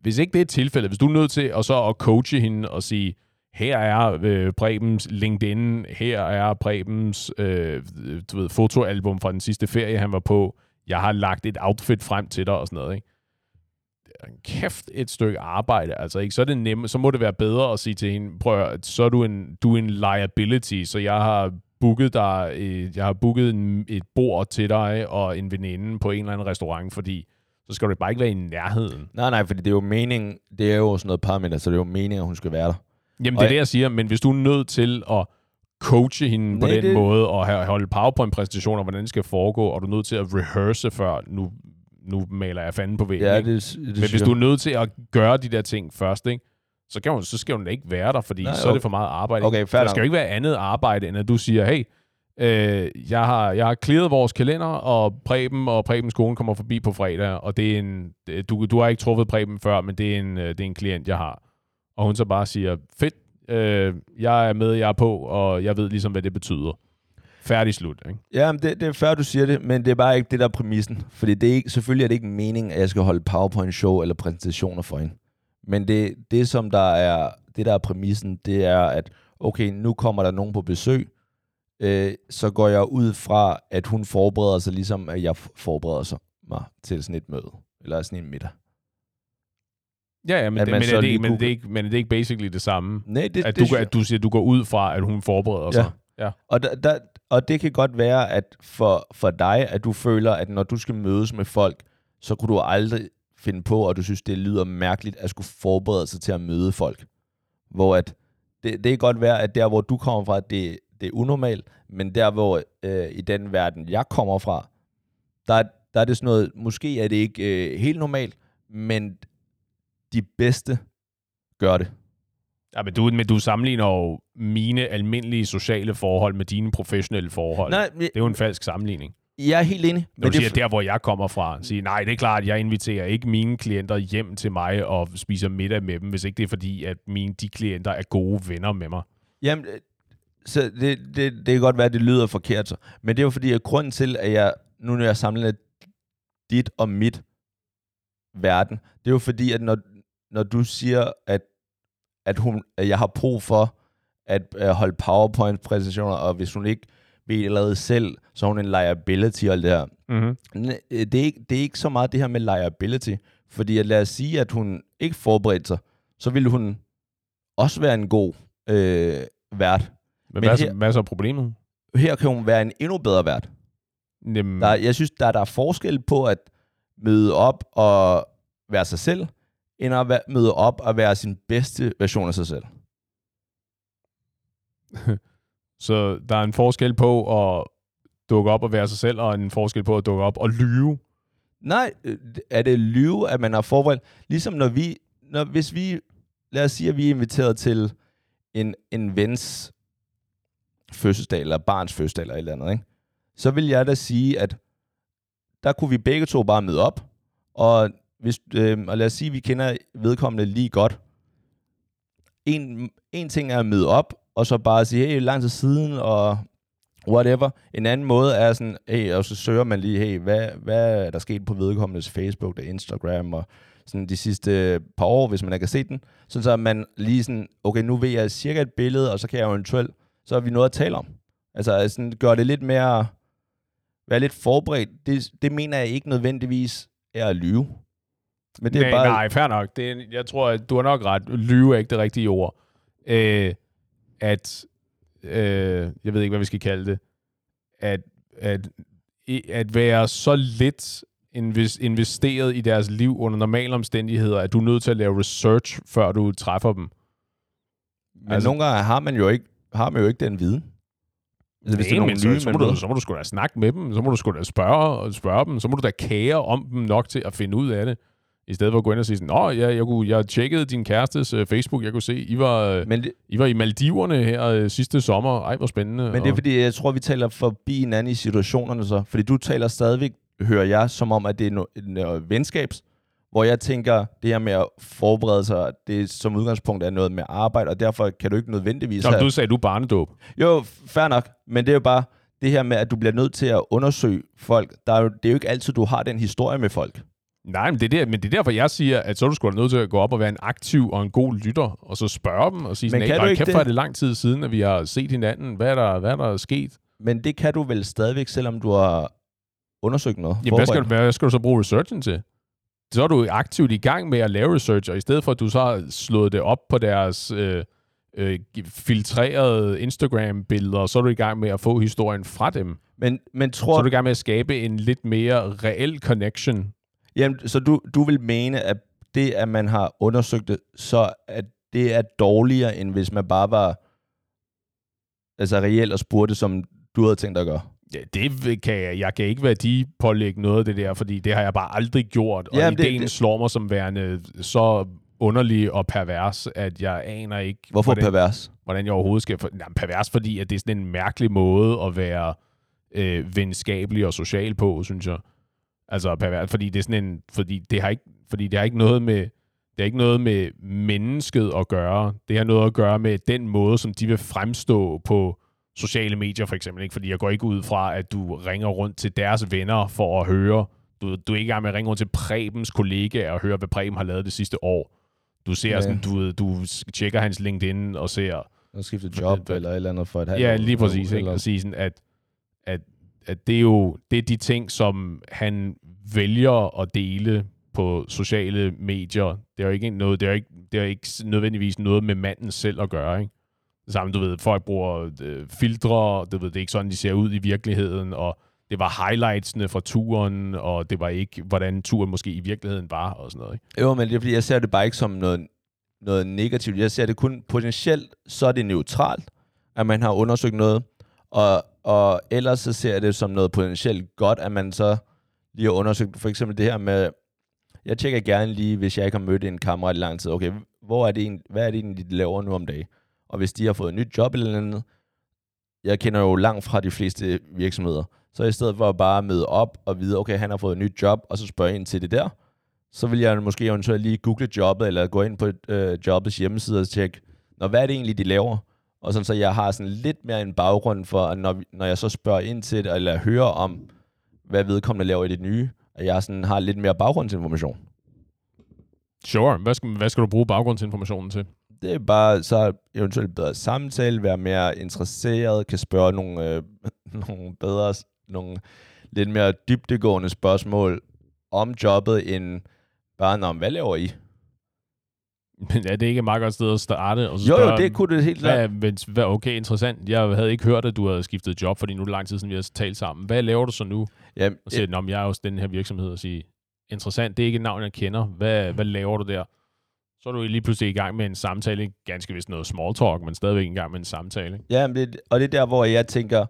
Hvis ikke det er tilfældet, hvis du er nødt til at så at coache hende og sige, her er øh, Prebens LinkedIn, her er Prebens øh, du ved, fotoalbum fra den sidste ferie, han var på. Jeg har lagt et outfit frem til dig og sådan noget, ikke? Kæft et stykke arbejde, altså ikke? Så er det nemt, så må det være bedre at sige til hende, prøv at, så er du en, du er en liability, så jeg har booket dig, øh, jeg har booket en, et bord til dig og en veninde på en eller anden restaurant, fordi så skal du bare ikke være i nærheden. Nej, nej, fordi det er jo meningen, det er jo sådan noget parameter, så det er jo meningen, at hun skal være der. Jamen, Og det er jeg- det, jeg siger, men hvis du er nødt til at coache hende på Nej, den det- måde, og holde powerpoint-præsentationer, hvordan det skal foregå, og du er nødt til at rehearse før, nu, nu maler jeg fanden på væggen. Ja, det, det men hvis jeg. du er nødt til at gøre de der ting først, ikke? Så, kan hun, så skal hun ikke være der, fordi Nej, så er det okay. for meget arbejde. Okay, fair der skal jo ikke være andet arbejde, end at du siger, hey, øh, jeg, har, jeg har clearet vores kalender, og Preben og Prebens kone kommer forbi på fredag, og det er en, det- du, du har ikke truffet Preben før, men det er, en, øh, det er en klient, jeg har. Og hun så bare siger, fedt, øh, jeg er med, jeg er på, og jeg ved ligesom, hvad det betyder. Færdig slut, ikke? Ja, men det, det er før, du siger det, men det er bare ikke det, der er præmissen. Fordi det er ikke, selvfølgelig er det ikke meningen, at jeg skal holde PowerPoint-show eller præsentationer for hende. Men det, det, som der er, det, der er præmissen, det er, at okay, nu kommer der nogen på besøg, øh, så går jeg ud fra, at hun forbereder sig, ligesom at jeg forbereder sig mig til sådan et møde, eller sådan en middag. Ja, ja men, det, men, er det, men, det er ikke, men er det ikke basically det samme? Nej, det, At det, du, at du siger, at du går ud fra, at hun forbereder sig? Ja. Og, der, der, og det kan godt være, at for, for dig, at du føler, at når du skal mødes med folk, så kunne du aldrig finde på, og du synes, det lyder mærkeligt, at skulle forberede sig til at møde folk. Hvor at, det, det kan godt være, at der, hvor du kommer fra, det, det er unormalt, men der, hvor øh, i den verden, jeg kommer fra, der, der er det sådan noget, måske er det ikke øh, helt normalt, men de bedste gør det. Ja, men du, men du sammenligner jo mine almindelige sociale forhold med dine professionelle forhold. Nej, Det er jo en falsk sammenligning. jeg er helt enig. Når du det, siger, der hvor jeg kommer fra, sige, nej, det er klart, jeg inviterer ikke mine klienter hjem til mig og spiser middag med dem, hvis ikke det er fordi, at mine de klienter er gode venner med mig. Jamen, øh, så det, det, det kan godt være, at det lyder forkert, så. men det er jo fordi, at grunden til, at jeg, nu når jeg samler dit og mit verden, det er jo fordi, at når, når du siger, at, at, hun, at jeg har brug for at, at holde PowerPoint-præsentationer, og hvis hun ikke ved allerede selv, så er hun en liability og alt det her. Mm-hmm. Øh, Det er, ikke, det er ikke så meget det her med liability, fordi at lad os sige, at hun ikke forberedte sig, så ville hun også være en god øh, vært. Men, Men hvad, er her- hvad er så problemet? Her kan hun være en endnu bedre vært. Jamen, Der, er- jeg synes, der, der er forskel på at møde op og være sig selv, end at møde op og være sin bedste version af sig selv. så der er en forskel på at dukke op og være sig selv, og en forskel på at dukke op og lyve. Nej, øh, er det lyve, at man har forberedt? Ligesom når vi, når, hvis vi, lad os sige, at vi er inviteret til en, en vens fødselsdag, eller barns fødselsdag, eller et eller andet, ikke? så vil jeg da sige, at der kunne vi begge to bare møde op, og, hvis, øh, og lad os sige, at vi kender vedkommende lige godt. En, en ting er at møde op, og så bare sige, hey, lang tid siden, og whatever. En anden måde er sådan, hey, og så søger man lige, hey, hvad, hvad er der sket på vedkommendes Facebook og Instagram, og sådan de sidste par år, hvis man ikke har set den. Sådan så man lige sådan, okay, nu ved jeg cirka et billede, og så kan jeg eventuelt, så er vi noget at tale om. Altså sådan, gør det lidt mere, være lidt forberedt. Det, det mener jeg ikke nødvendigvis er at lyve. Men det er nej, bare, nej, fair nok. Det er, jeg tror, at du har nok ret. Lyve er ikke det rigtige ord. Øh, at, øh, jeg ved ikke, hvad vi skal kalde det, at, at, at være så lidt inves- investeret i deres liv under normale omstændigheder, at du er nødt til at lave research, før du træffer dem. men altså- nogle gange har man jo ikke, har man jo ikke den viden. Altså, hvis det er Nej, men så, nye, så, må du, så må du sgu da snakke med dem, så må du sgu da spørge, spørge dem, så må du da kære om dem nok til at finde ud af det, i stedet for at gå ind og sige sådan, Nå, ja, jeg, kunne, jeg tjekkede din kærestes uh, Facebook, jeg kunne se, I var, øh, Men det, I var i Maldiverne her uh, sidste sommer, ej, hvor spændende. Men det er og, fordi, jeg tror, vi taler forbi hinanden i situationerne så. Fordi du taler stadigvæk, hører jeg, som om, at det er no- noget venskabs, hvor jeg tænker, det her med at forberede sig, det som udgangspunkt er noget med arbejde, og derfor kan du ikke nødvendigvis Nå, have... du sagde, du er barnedåb. Jo, fair nok, men det er jo bare det her med, at du bliver nødt til at undersøge folk. Der er jo, det er jo ikke altid, du har den historie med folk. Nej, men det, er der, men det er derfor, jeg siger, at så er du da nødt til at gå op og være en aktiv og en god lytter, og så spørge dem og sige Men sådan, kan "Hey, du ikke kæft, det? er det lang tid siden, at vi har set hinanden. Hvad er der, hvad er der sket? Men det kan du vel stadigvæk, selvom du har undersøgt noget. Jamen, hvad skal, du, hvad skal du så bruge researchen til? Så er du aktivt i gang med at lave research, og i stedet for, at du så har slået det op på deres øh, øh, filtrerede Instagram-billeder, så er du i gang med at få historien fra dem. Men, men Så tror er du i gang med at skabe en lidt mere reel connection. Jamen, så du, du vil mene, at det, at man har undersøgt det, så at det er dårligere, end hvis man bare var altså reelt og spurgte, som du havde tænkt dig at gøre? Ja, det kan jeg. Jeg kan ikke værdipålægge noget af det der, fordi det har jeg bare aldrig gjort. Og det- ideen det- slår mig som værende så underlig og pervers, at jeg aner ikke, Hvorfor hvordan, pervers? hvordan jeg overhovedet skal... For, jamen, pervers, fordi at det er sådan en mærkelig måde at være øh, venskabelig og social på, synes jeg. Altså pervers, fordi det er sådan en... Fordi det har ikke, fordi det har ikke noget med... Det har ikke noget med mennesket at gøre. Det har noget at gøre med den måde, som de vil fremstå på sociale medier, for eksempel. Ikke? Fordi jeg går ikke ud fra, at du ringer rundt til deres venner for at høre. Du, du er ikke i gang med at ringe rundt til Prebens kollegaer og høre, hvad Preben har lavet det sidste år. Du ser Ja. sådan, du, du tjekker hans LinkedIn og ser, At skifte job det- eller et eller andet for et halvt Ja, lige præcis. Ikke? At sige sådan, at, at, at det er jo det er de ting, som han vælger at dele på sociale medier. Det er jo ikke noget, det er jo ikke, det er jo ikke nødvendigvis noget med manden selv at gøre, ikke? Det samme, du ved, folk bruger øh, filtre, du ved, det er ikke sådan, de ser ud i virkeligheden, og det var highlightsene fra turen, og det var ikke, hvordan turen måske i virkeligheden var, og sådan noget, ikke? Jo, men det er fordi, jeg ser det bare ikke som noget, noget negativt. Jeg ser det kun potentielt, så er det neutralt, at man har undersøgt noget, og, og ellers så ser jeg det som noget potentielt godt, at man så lige har undersøgt, for eksempel det her med, jeg tjekker gerne lige, hvis jeg ikke har mødt en kammerat i lang tid, okay, hvor er det egentlig, hvad er det egentlig, de laver nu om dagen? Og hvis de har fået et nyt job eller andet, jeg kender jo langt fra de fleste virksomheder, så i stedet for at bare møde op og vide, okay, han har fået et nyt job, og så spørge ind til det der, så vil jeg måske eventuelt lige google jobbet, eller gå ind på øh, jobbets hjemmeside og tjekke, når hvad er det egentlig, de laver? Og sådan, så jeg har sådan lidt mere en baggrund for, at når, når jeg så spørger ind til det, eller hører om, hvad vedkommende laver i det nye, at jeg sådan har lidt mere baggrundsinformation. Sure. Hvad skal, hvad skal du bruge baggrundsinformationen til? Det er bare så eventuelt bedre samtale, være mere interesseret, kan spørge nogle, øh, nogle bedre, nogle lidt mere dybdegående spørgsmål om jobbet, end bare, om hvad laver I? Men er det ikke et meget godt sted at starte? Og så Jo, spørge, jo, det kunne det helt klart. men, hvad, okay, interessant. Jeg havde ikke hørt, at du havde skiftet job, fordi nu er det lang tid siden, vi har talt sammen. Hvad laver du så nu? Ja, Og siger, men jeg er også den her virksomhed, og sige, interessant, det er ikke et navn, jeg kender. Hvad, hvad laver du der? Så er du lige pludselig i gang med en samtale. Ganske vist noget small talk, men stadigvæk i gang med en samtale. Ikke? ja men det, og det er der, hvor jeg tænker,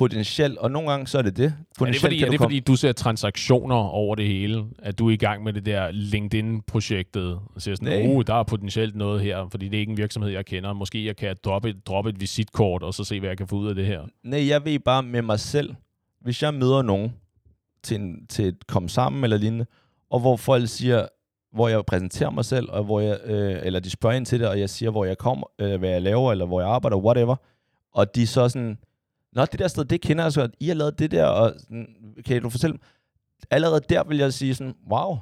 potentielt, og nogle gange så er det det. Er det, fordi, er det komme- fordi, du ser transaktioner over det hele? At du er i gang med det der LinkedIn-projektet? Og siger sådan, Nej. oh, der er potentielt noget her, fordi det er ikke en virksomhed, jeg kender. Måske jeg kan droppe et, droppe et visitkort, og så se, hvad jeg kan få ud af det her. Nej, jeg ved bare med mig selv, hvis jeg møder nogen til, en, til et komme sammen eller lignende, og hvor folk siger, hvor jeg præsenterer mig selv, og hvor jeg, øh, eller de spørger ind til det, og jeg siger, hvor jeg kommer, øh, hvad jeg laver, eller hvor jeg arbejder, whatever, og de så sådan, Nå, det der sted, det kender jeg så godt. I har lavet det der, og kan du fortælle mig? Allerede der vil jeg sige sådan, wow,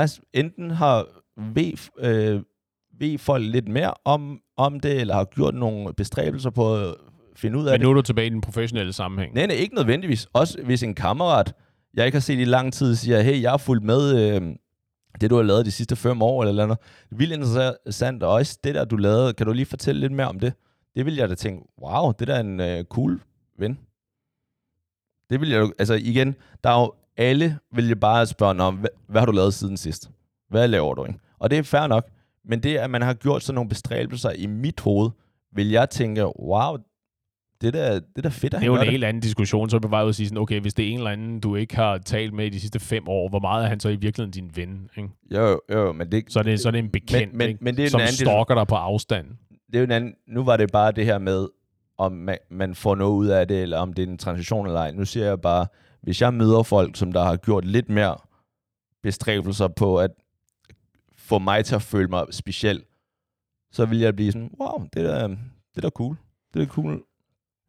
nice. Enten har ved, øh, ved folk lidt mere om, om det, eller har gjort nogle bestræbelser på at finde ud af Men det. nu er du tilbage i den professionelle sammenhæng. Nej, nej, ikke nødvendigvis. Også hvis en kammerat, jeg ikke har set i lang tid, siger, hey, jeg har fulgt med øh, det, du har lavet de sidste fem år, eller noget. Vildt interessant, og også det der, du lavede, kan du lige fortælle lidt mere om det? Det vil jeg da tænke, wow, det der er en øh, cool ven. Det vil jeg jo, altså igen, der er jo, alle vil jeg bare spørge, om, hvad, hvad har du lavet siden sidst? Hvad laver du, ikke? Og det er fair nok, men det, at man har gjort sådan nogle bestræbelser i mit hoved, vil jeg tænke, wow, det der, det der fedt at Det er jo en helt anden diskussion, så er bare ud at sige sådan, okay, hvis det er en eller anden, du ikke har talt med i de sidste fem år, hvor meget er han så i virkeligheden din ven? Ikke? Jo, jo, jo, men det, Så, er det, så er det en bekendt, men- ikke? men det er en som anden stalker dig på afstand. det er jo en anden, nu var det bare det her med, om man, man får noget ud af det, eller om det er en transition eller ej. Nu siger jeg bare, hvis jeg møder folk, som der har gjort lidt mere bestræbelser på at få mig til at føle mig speciel, så vil jeg blive sådan, wow, det er det er da cool. Det er cool.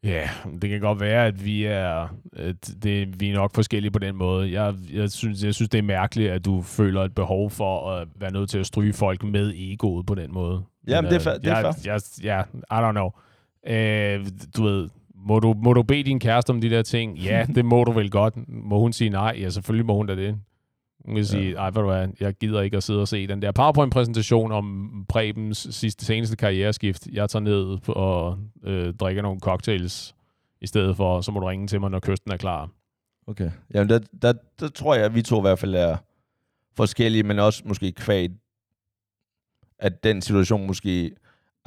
Ja, det kan godt være, at vi er, at det, vi er nok forskellige på den måde. Jeg, jeg, synes, jeg synes, det er mærkeligt, at du føler et behov for at være nødt til at stryge folk med egoet på den måde. Jamen, det er øh, fa- det er jeg, fair. jeg, ja, I don't know. Øh, du ved, må du, må du bede din kæreste om de der ting? Ja, det må du vel godt. Må hun sige nej? Ja, selvfølgelig må hun da det. Hun kan sige, ej, ved du hvad, jeg gider ikke at sidde og se den der PowerPoint-præsentation om Prebens sidste, seneste karriereskift. Jeg tager ned og øh, drikker nogle cocktails i stedet for, så må du ringe til mig, når kysten er klar. Okay. Jamen, der, der, der tror jeg, at vi to i hvert fald er forskellige, men også måske kvad, at den situation måske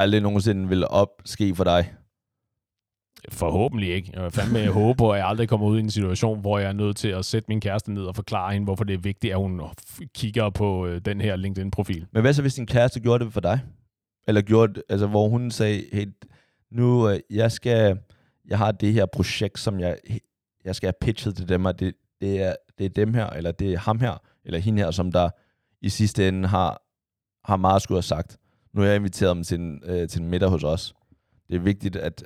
aldrig nogensinde vil opske for dig. Forhåbentlig ikke. Jeg vil fandme håbe på, at jeg aldrig kommer ud i en situation, hvor jeg er nødt til at sætte min kæreste ned og forklare hende, hvorfor det er vigtigt, at hun kigger på øh, den her LinkedIn-profil. Men hvad så, hvis din kæreste gjorde det for dig? Eller gjorde altså hvor hun sagde, hey, nu, øh, jeg skal, jeg har det her projekt, som jeg, jeg skal have pitchet til dem, og det, det, er, det er dem her, eller det er ham her, eller hende her, som der i sidste ende har, har meget skulle have sagt. Nu har jeg inviteret dem til en, øh, til en middag hos os. Det er vigtigt, at,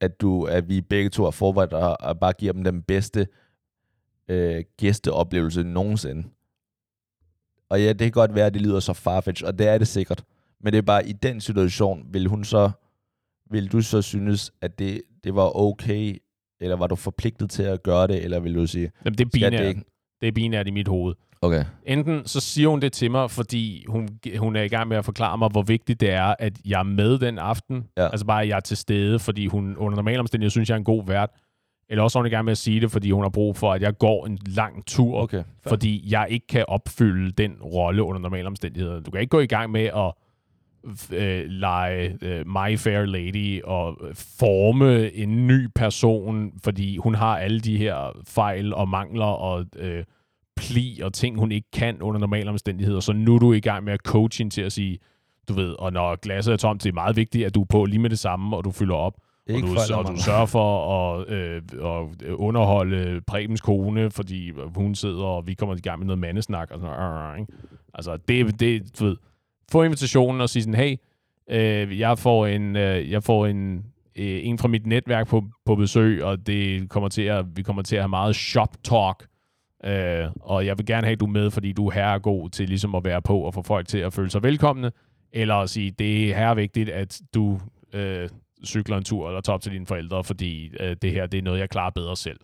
at, du, at vi begge to er forberedt og, og bare giver dem den bedste øh, gæsteoplevelse nogensinde. Og ja, det kan godt være, at det lyder så farfetch, og det er det sikkert. Men det er bare, i den situation, vil hun så, vil du så synes, at det, det var okay, eller var du forpligtet til at gøre det, eller vil du sige, Jamen, det er skal det binært. ikke? Det er binært i mit hoved. Okay. Enten så siger hun det til mig, fordi hun, hun er i gang med at forklare mig, hvor vigtigt det er, at jeg er med den aften. Ja. Altså bare, at jeg er til stede, fordi hun under normale omstændigheder synes, jeg er en god vært. Eller også er hun i gang med at sige det, fordi hun har brug for, at jeg går en lang tur, Okay. fair. fordi jeg ikke kan opfylde den rolle under normale omstændigheder. Du kan ikke gå i gang med at øh, lege øh, My Fair Lady og forme en ny person, fordi hun har alle de her fejl og mangler og øh, pli og ting, hun ikke kan under normale omstændigheder. Så nu er du i gang med at coach hende til at sige, du ved, og når glasset er tomt, det er meget vigtigt, at du er på lige med det samme, og du fylder op. Og du, fejl, og du sørger for at, øh, at underholde Prebens kone, fordi hun sidder, og vi kommer i gang med noget mandesnak. Og sådan, øh, ikke? Altså, det, det, du ved, få invitationen og sige sådan, hey, øh, jeg får en, øh, jeg får en, øh, en fra mit netværk på, på besøg, og det kommer til at, vi kommer til at have meget shop talk. Øh, og jeg vil gerne have, at du er med, fordi du er herregod til ligesom at være på og få folk til at føle sig velkomne. Eller at sige, det er her vigtigt, at du øh, cykler en tur eller tager op til dine forældre, fordi øh, det her det er noget, jeg klarer bedre selv.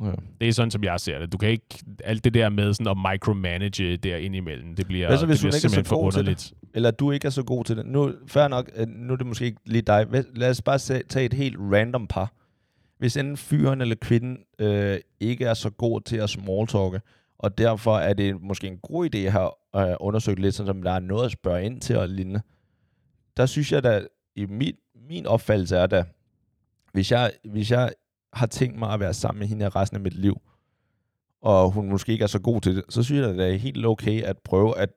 Okay. Det er sådan, som jeg ser det. Du kan ikke... Alt det der med sådan at micromanage der indimellem, det bliver, Hvad så, hvis det bliver hun ikke er så god til det? Eller du ikke er så god til det. Nu, fair nok, øh, nu er det måske ikke lige dig. Lad os bare tage et helt random par. Hvis enten fyren eller kvinden øh, ikke er så god til at smalltalke, og derfor er det måske en god idé at have øh, undersøgt lidt, sådan som der er noget at spørge ind til og lignende. Der synes jeg da, i mit, min opfattelse er da, hvis jeg, hvis jeg har tænkt mig at være sammen med hende resten af mit liv, og hun måske ikke er så god til det, så synes jeg, at det er helt okay at prøve at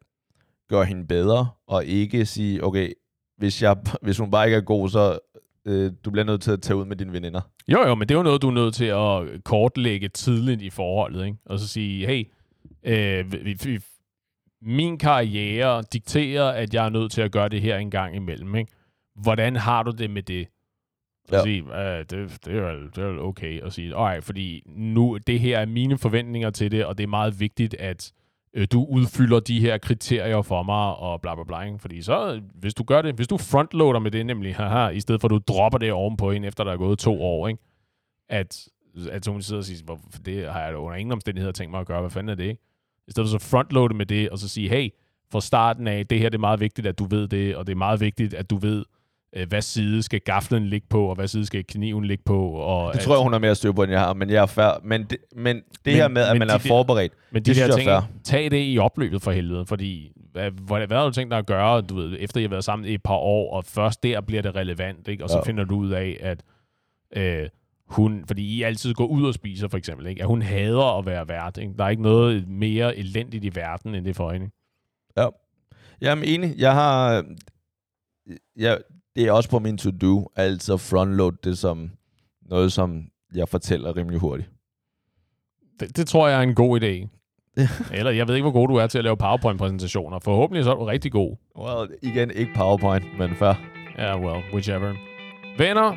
gøre hende bedre, og ikke sige, okay, hvis, jeg, hvis hun bare ikke er god, så øh, du bliver nødt til at tage ud med dine veninder. Jo, jo, men det er jo noget, du er nødt til at kortlægge tidligt i forholdet, ikke? Og så sige, hey, øh, vi, vi, min karriere dikterer, at jeg er nødt til at gøre det her en gang imellem, ikke? Hvordan har du det med det? Og Ja. sige, øh, det, det, er vel, det er vel okay at sige, alright, fordi nu, det her er mine forventninger til det, og det er meget vigtigt, at øh, du udfylder de her kriterier for mig, og bla bla bla. Ikke? Fordi så, hvis du gør det, hvis du frontloader med det nemlig, haha, i stedet for at du dropper det ovenpå en, efter der er gået to år, ikke? At, at hun sidder og siger, "Hvor- det har jeg da under ingen omstændigheder tænkt mig at gøre, hvad fanden er det, ikke? I stedet for så frontloade med det, og så sige, hey, fra starten af, det her det er meget vigtigt, at du ved det, og det er meget vigtigt, at du ved, øh, hvad side skal gaflen ligge på, og hvad side skal kniven ligge på. Og Det tror jeg, hun har mere styr på, end jeg har, men jeg er fair. Men det, men det Men- her med, at man de er der- forberedt, Men de Det der synes ting, jeg er tag det i opløbet for helvede, fordi hvad, hvad, hvad har du tænkt dig at gøre, du ved, efter I har været sammen i et par år, og først der bliver det relevant, ikke? og så Ja. finder du ud af, at øh, hun, fordi I altid går ud og spiser for eksempel, ikke? at hun hader at være vært. Ikke? Der er ikke noget mere elendigt i verden, end det for hende. Jeg er enig. Jeg har... Jeg, det er også på min to-do, altså frontload det som noget, som jeg fortæller rimelig hurtigt. Det, det tror jeg er en god idé. Eller jeg ved ikke, hvor god du er til at lave PowerPoint-præsentationer. Forhåbentlig så er du rigtig god. Well, igen, ikke PowerPoint, men fair. Ja, yeah, well, whichever. Venner,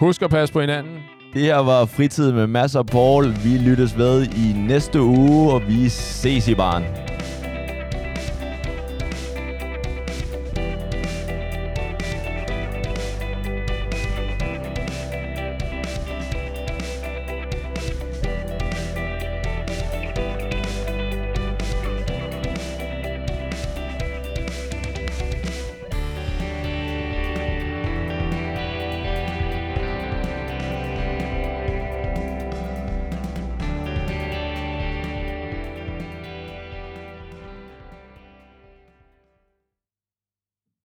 husk at passe på hinanden. Det her var Fritid med Mads og Paul. Vi lyttes ved i næste uge, og vi ses i baren.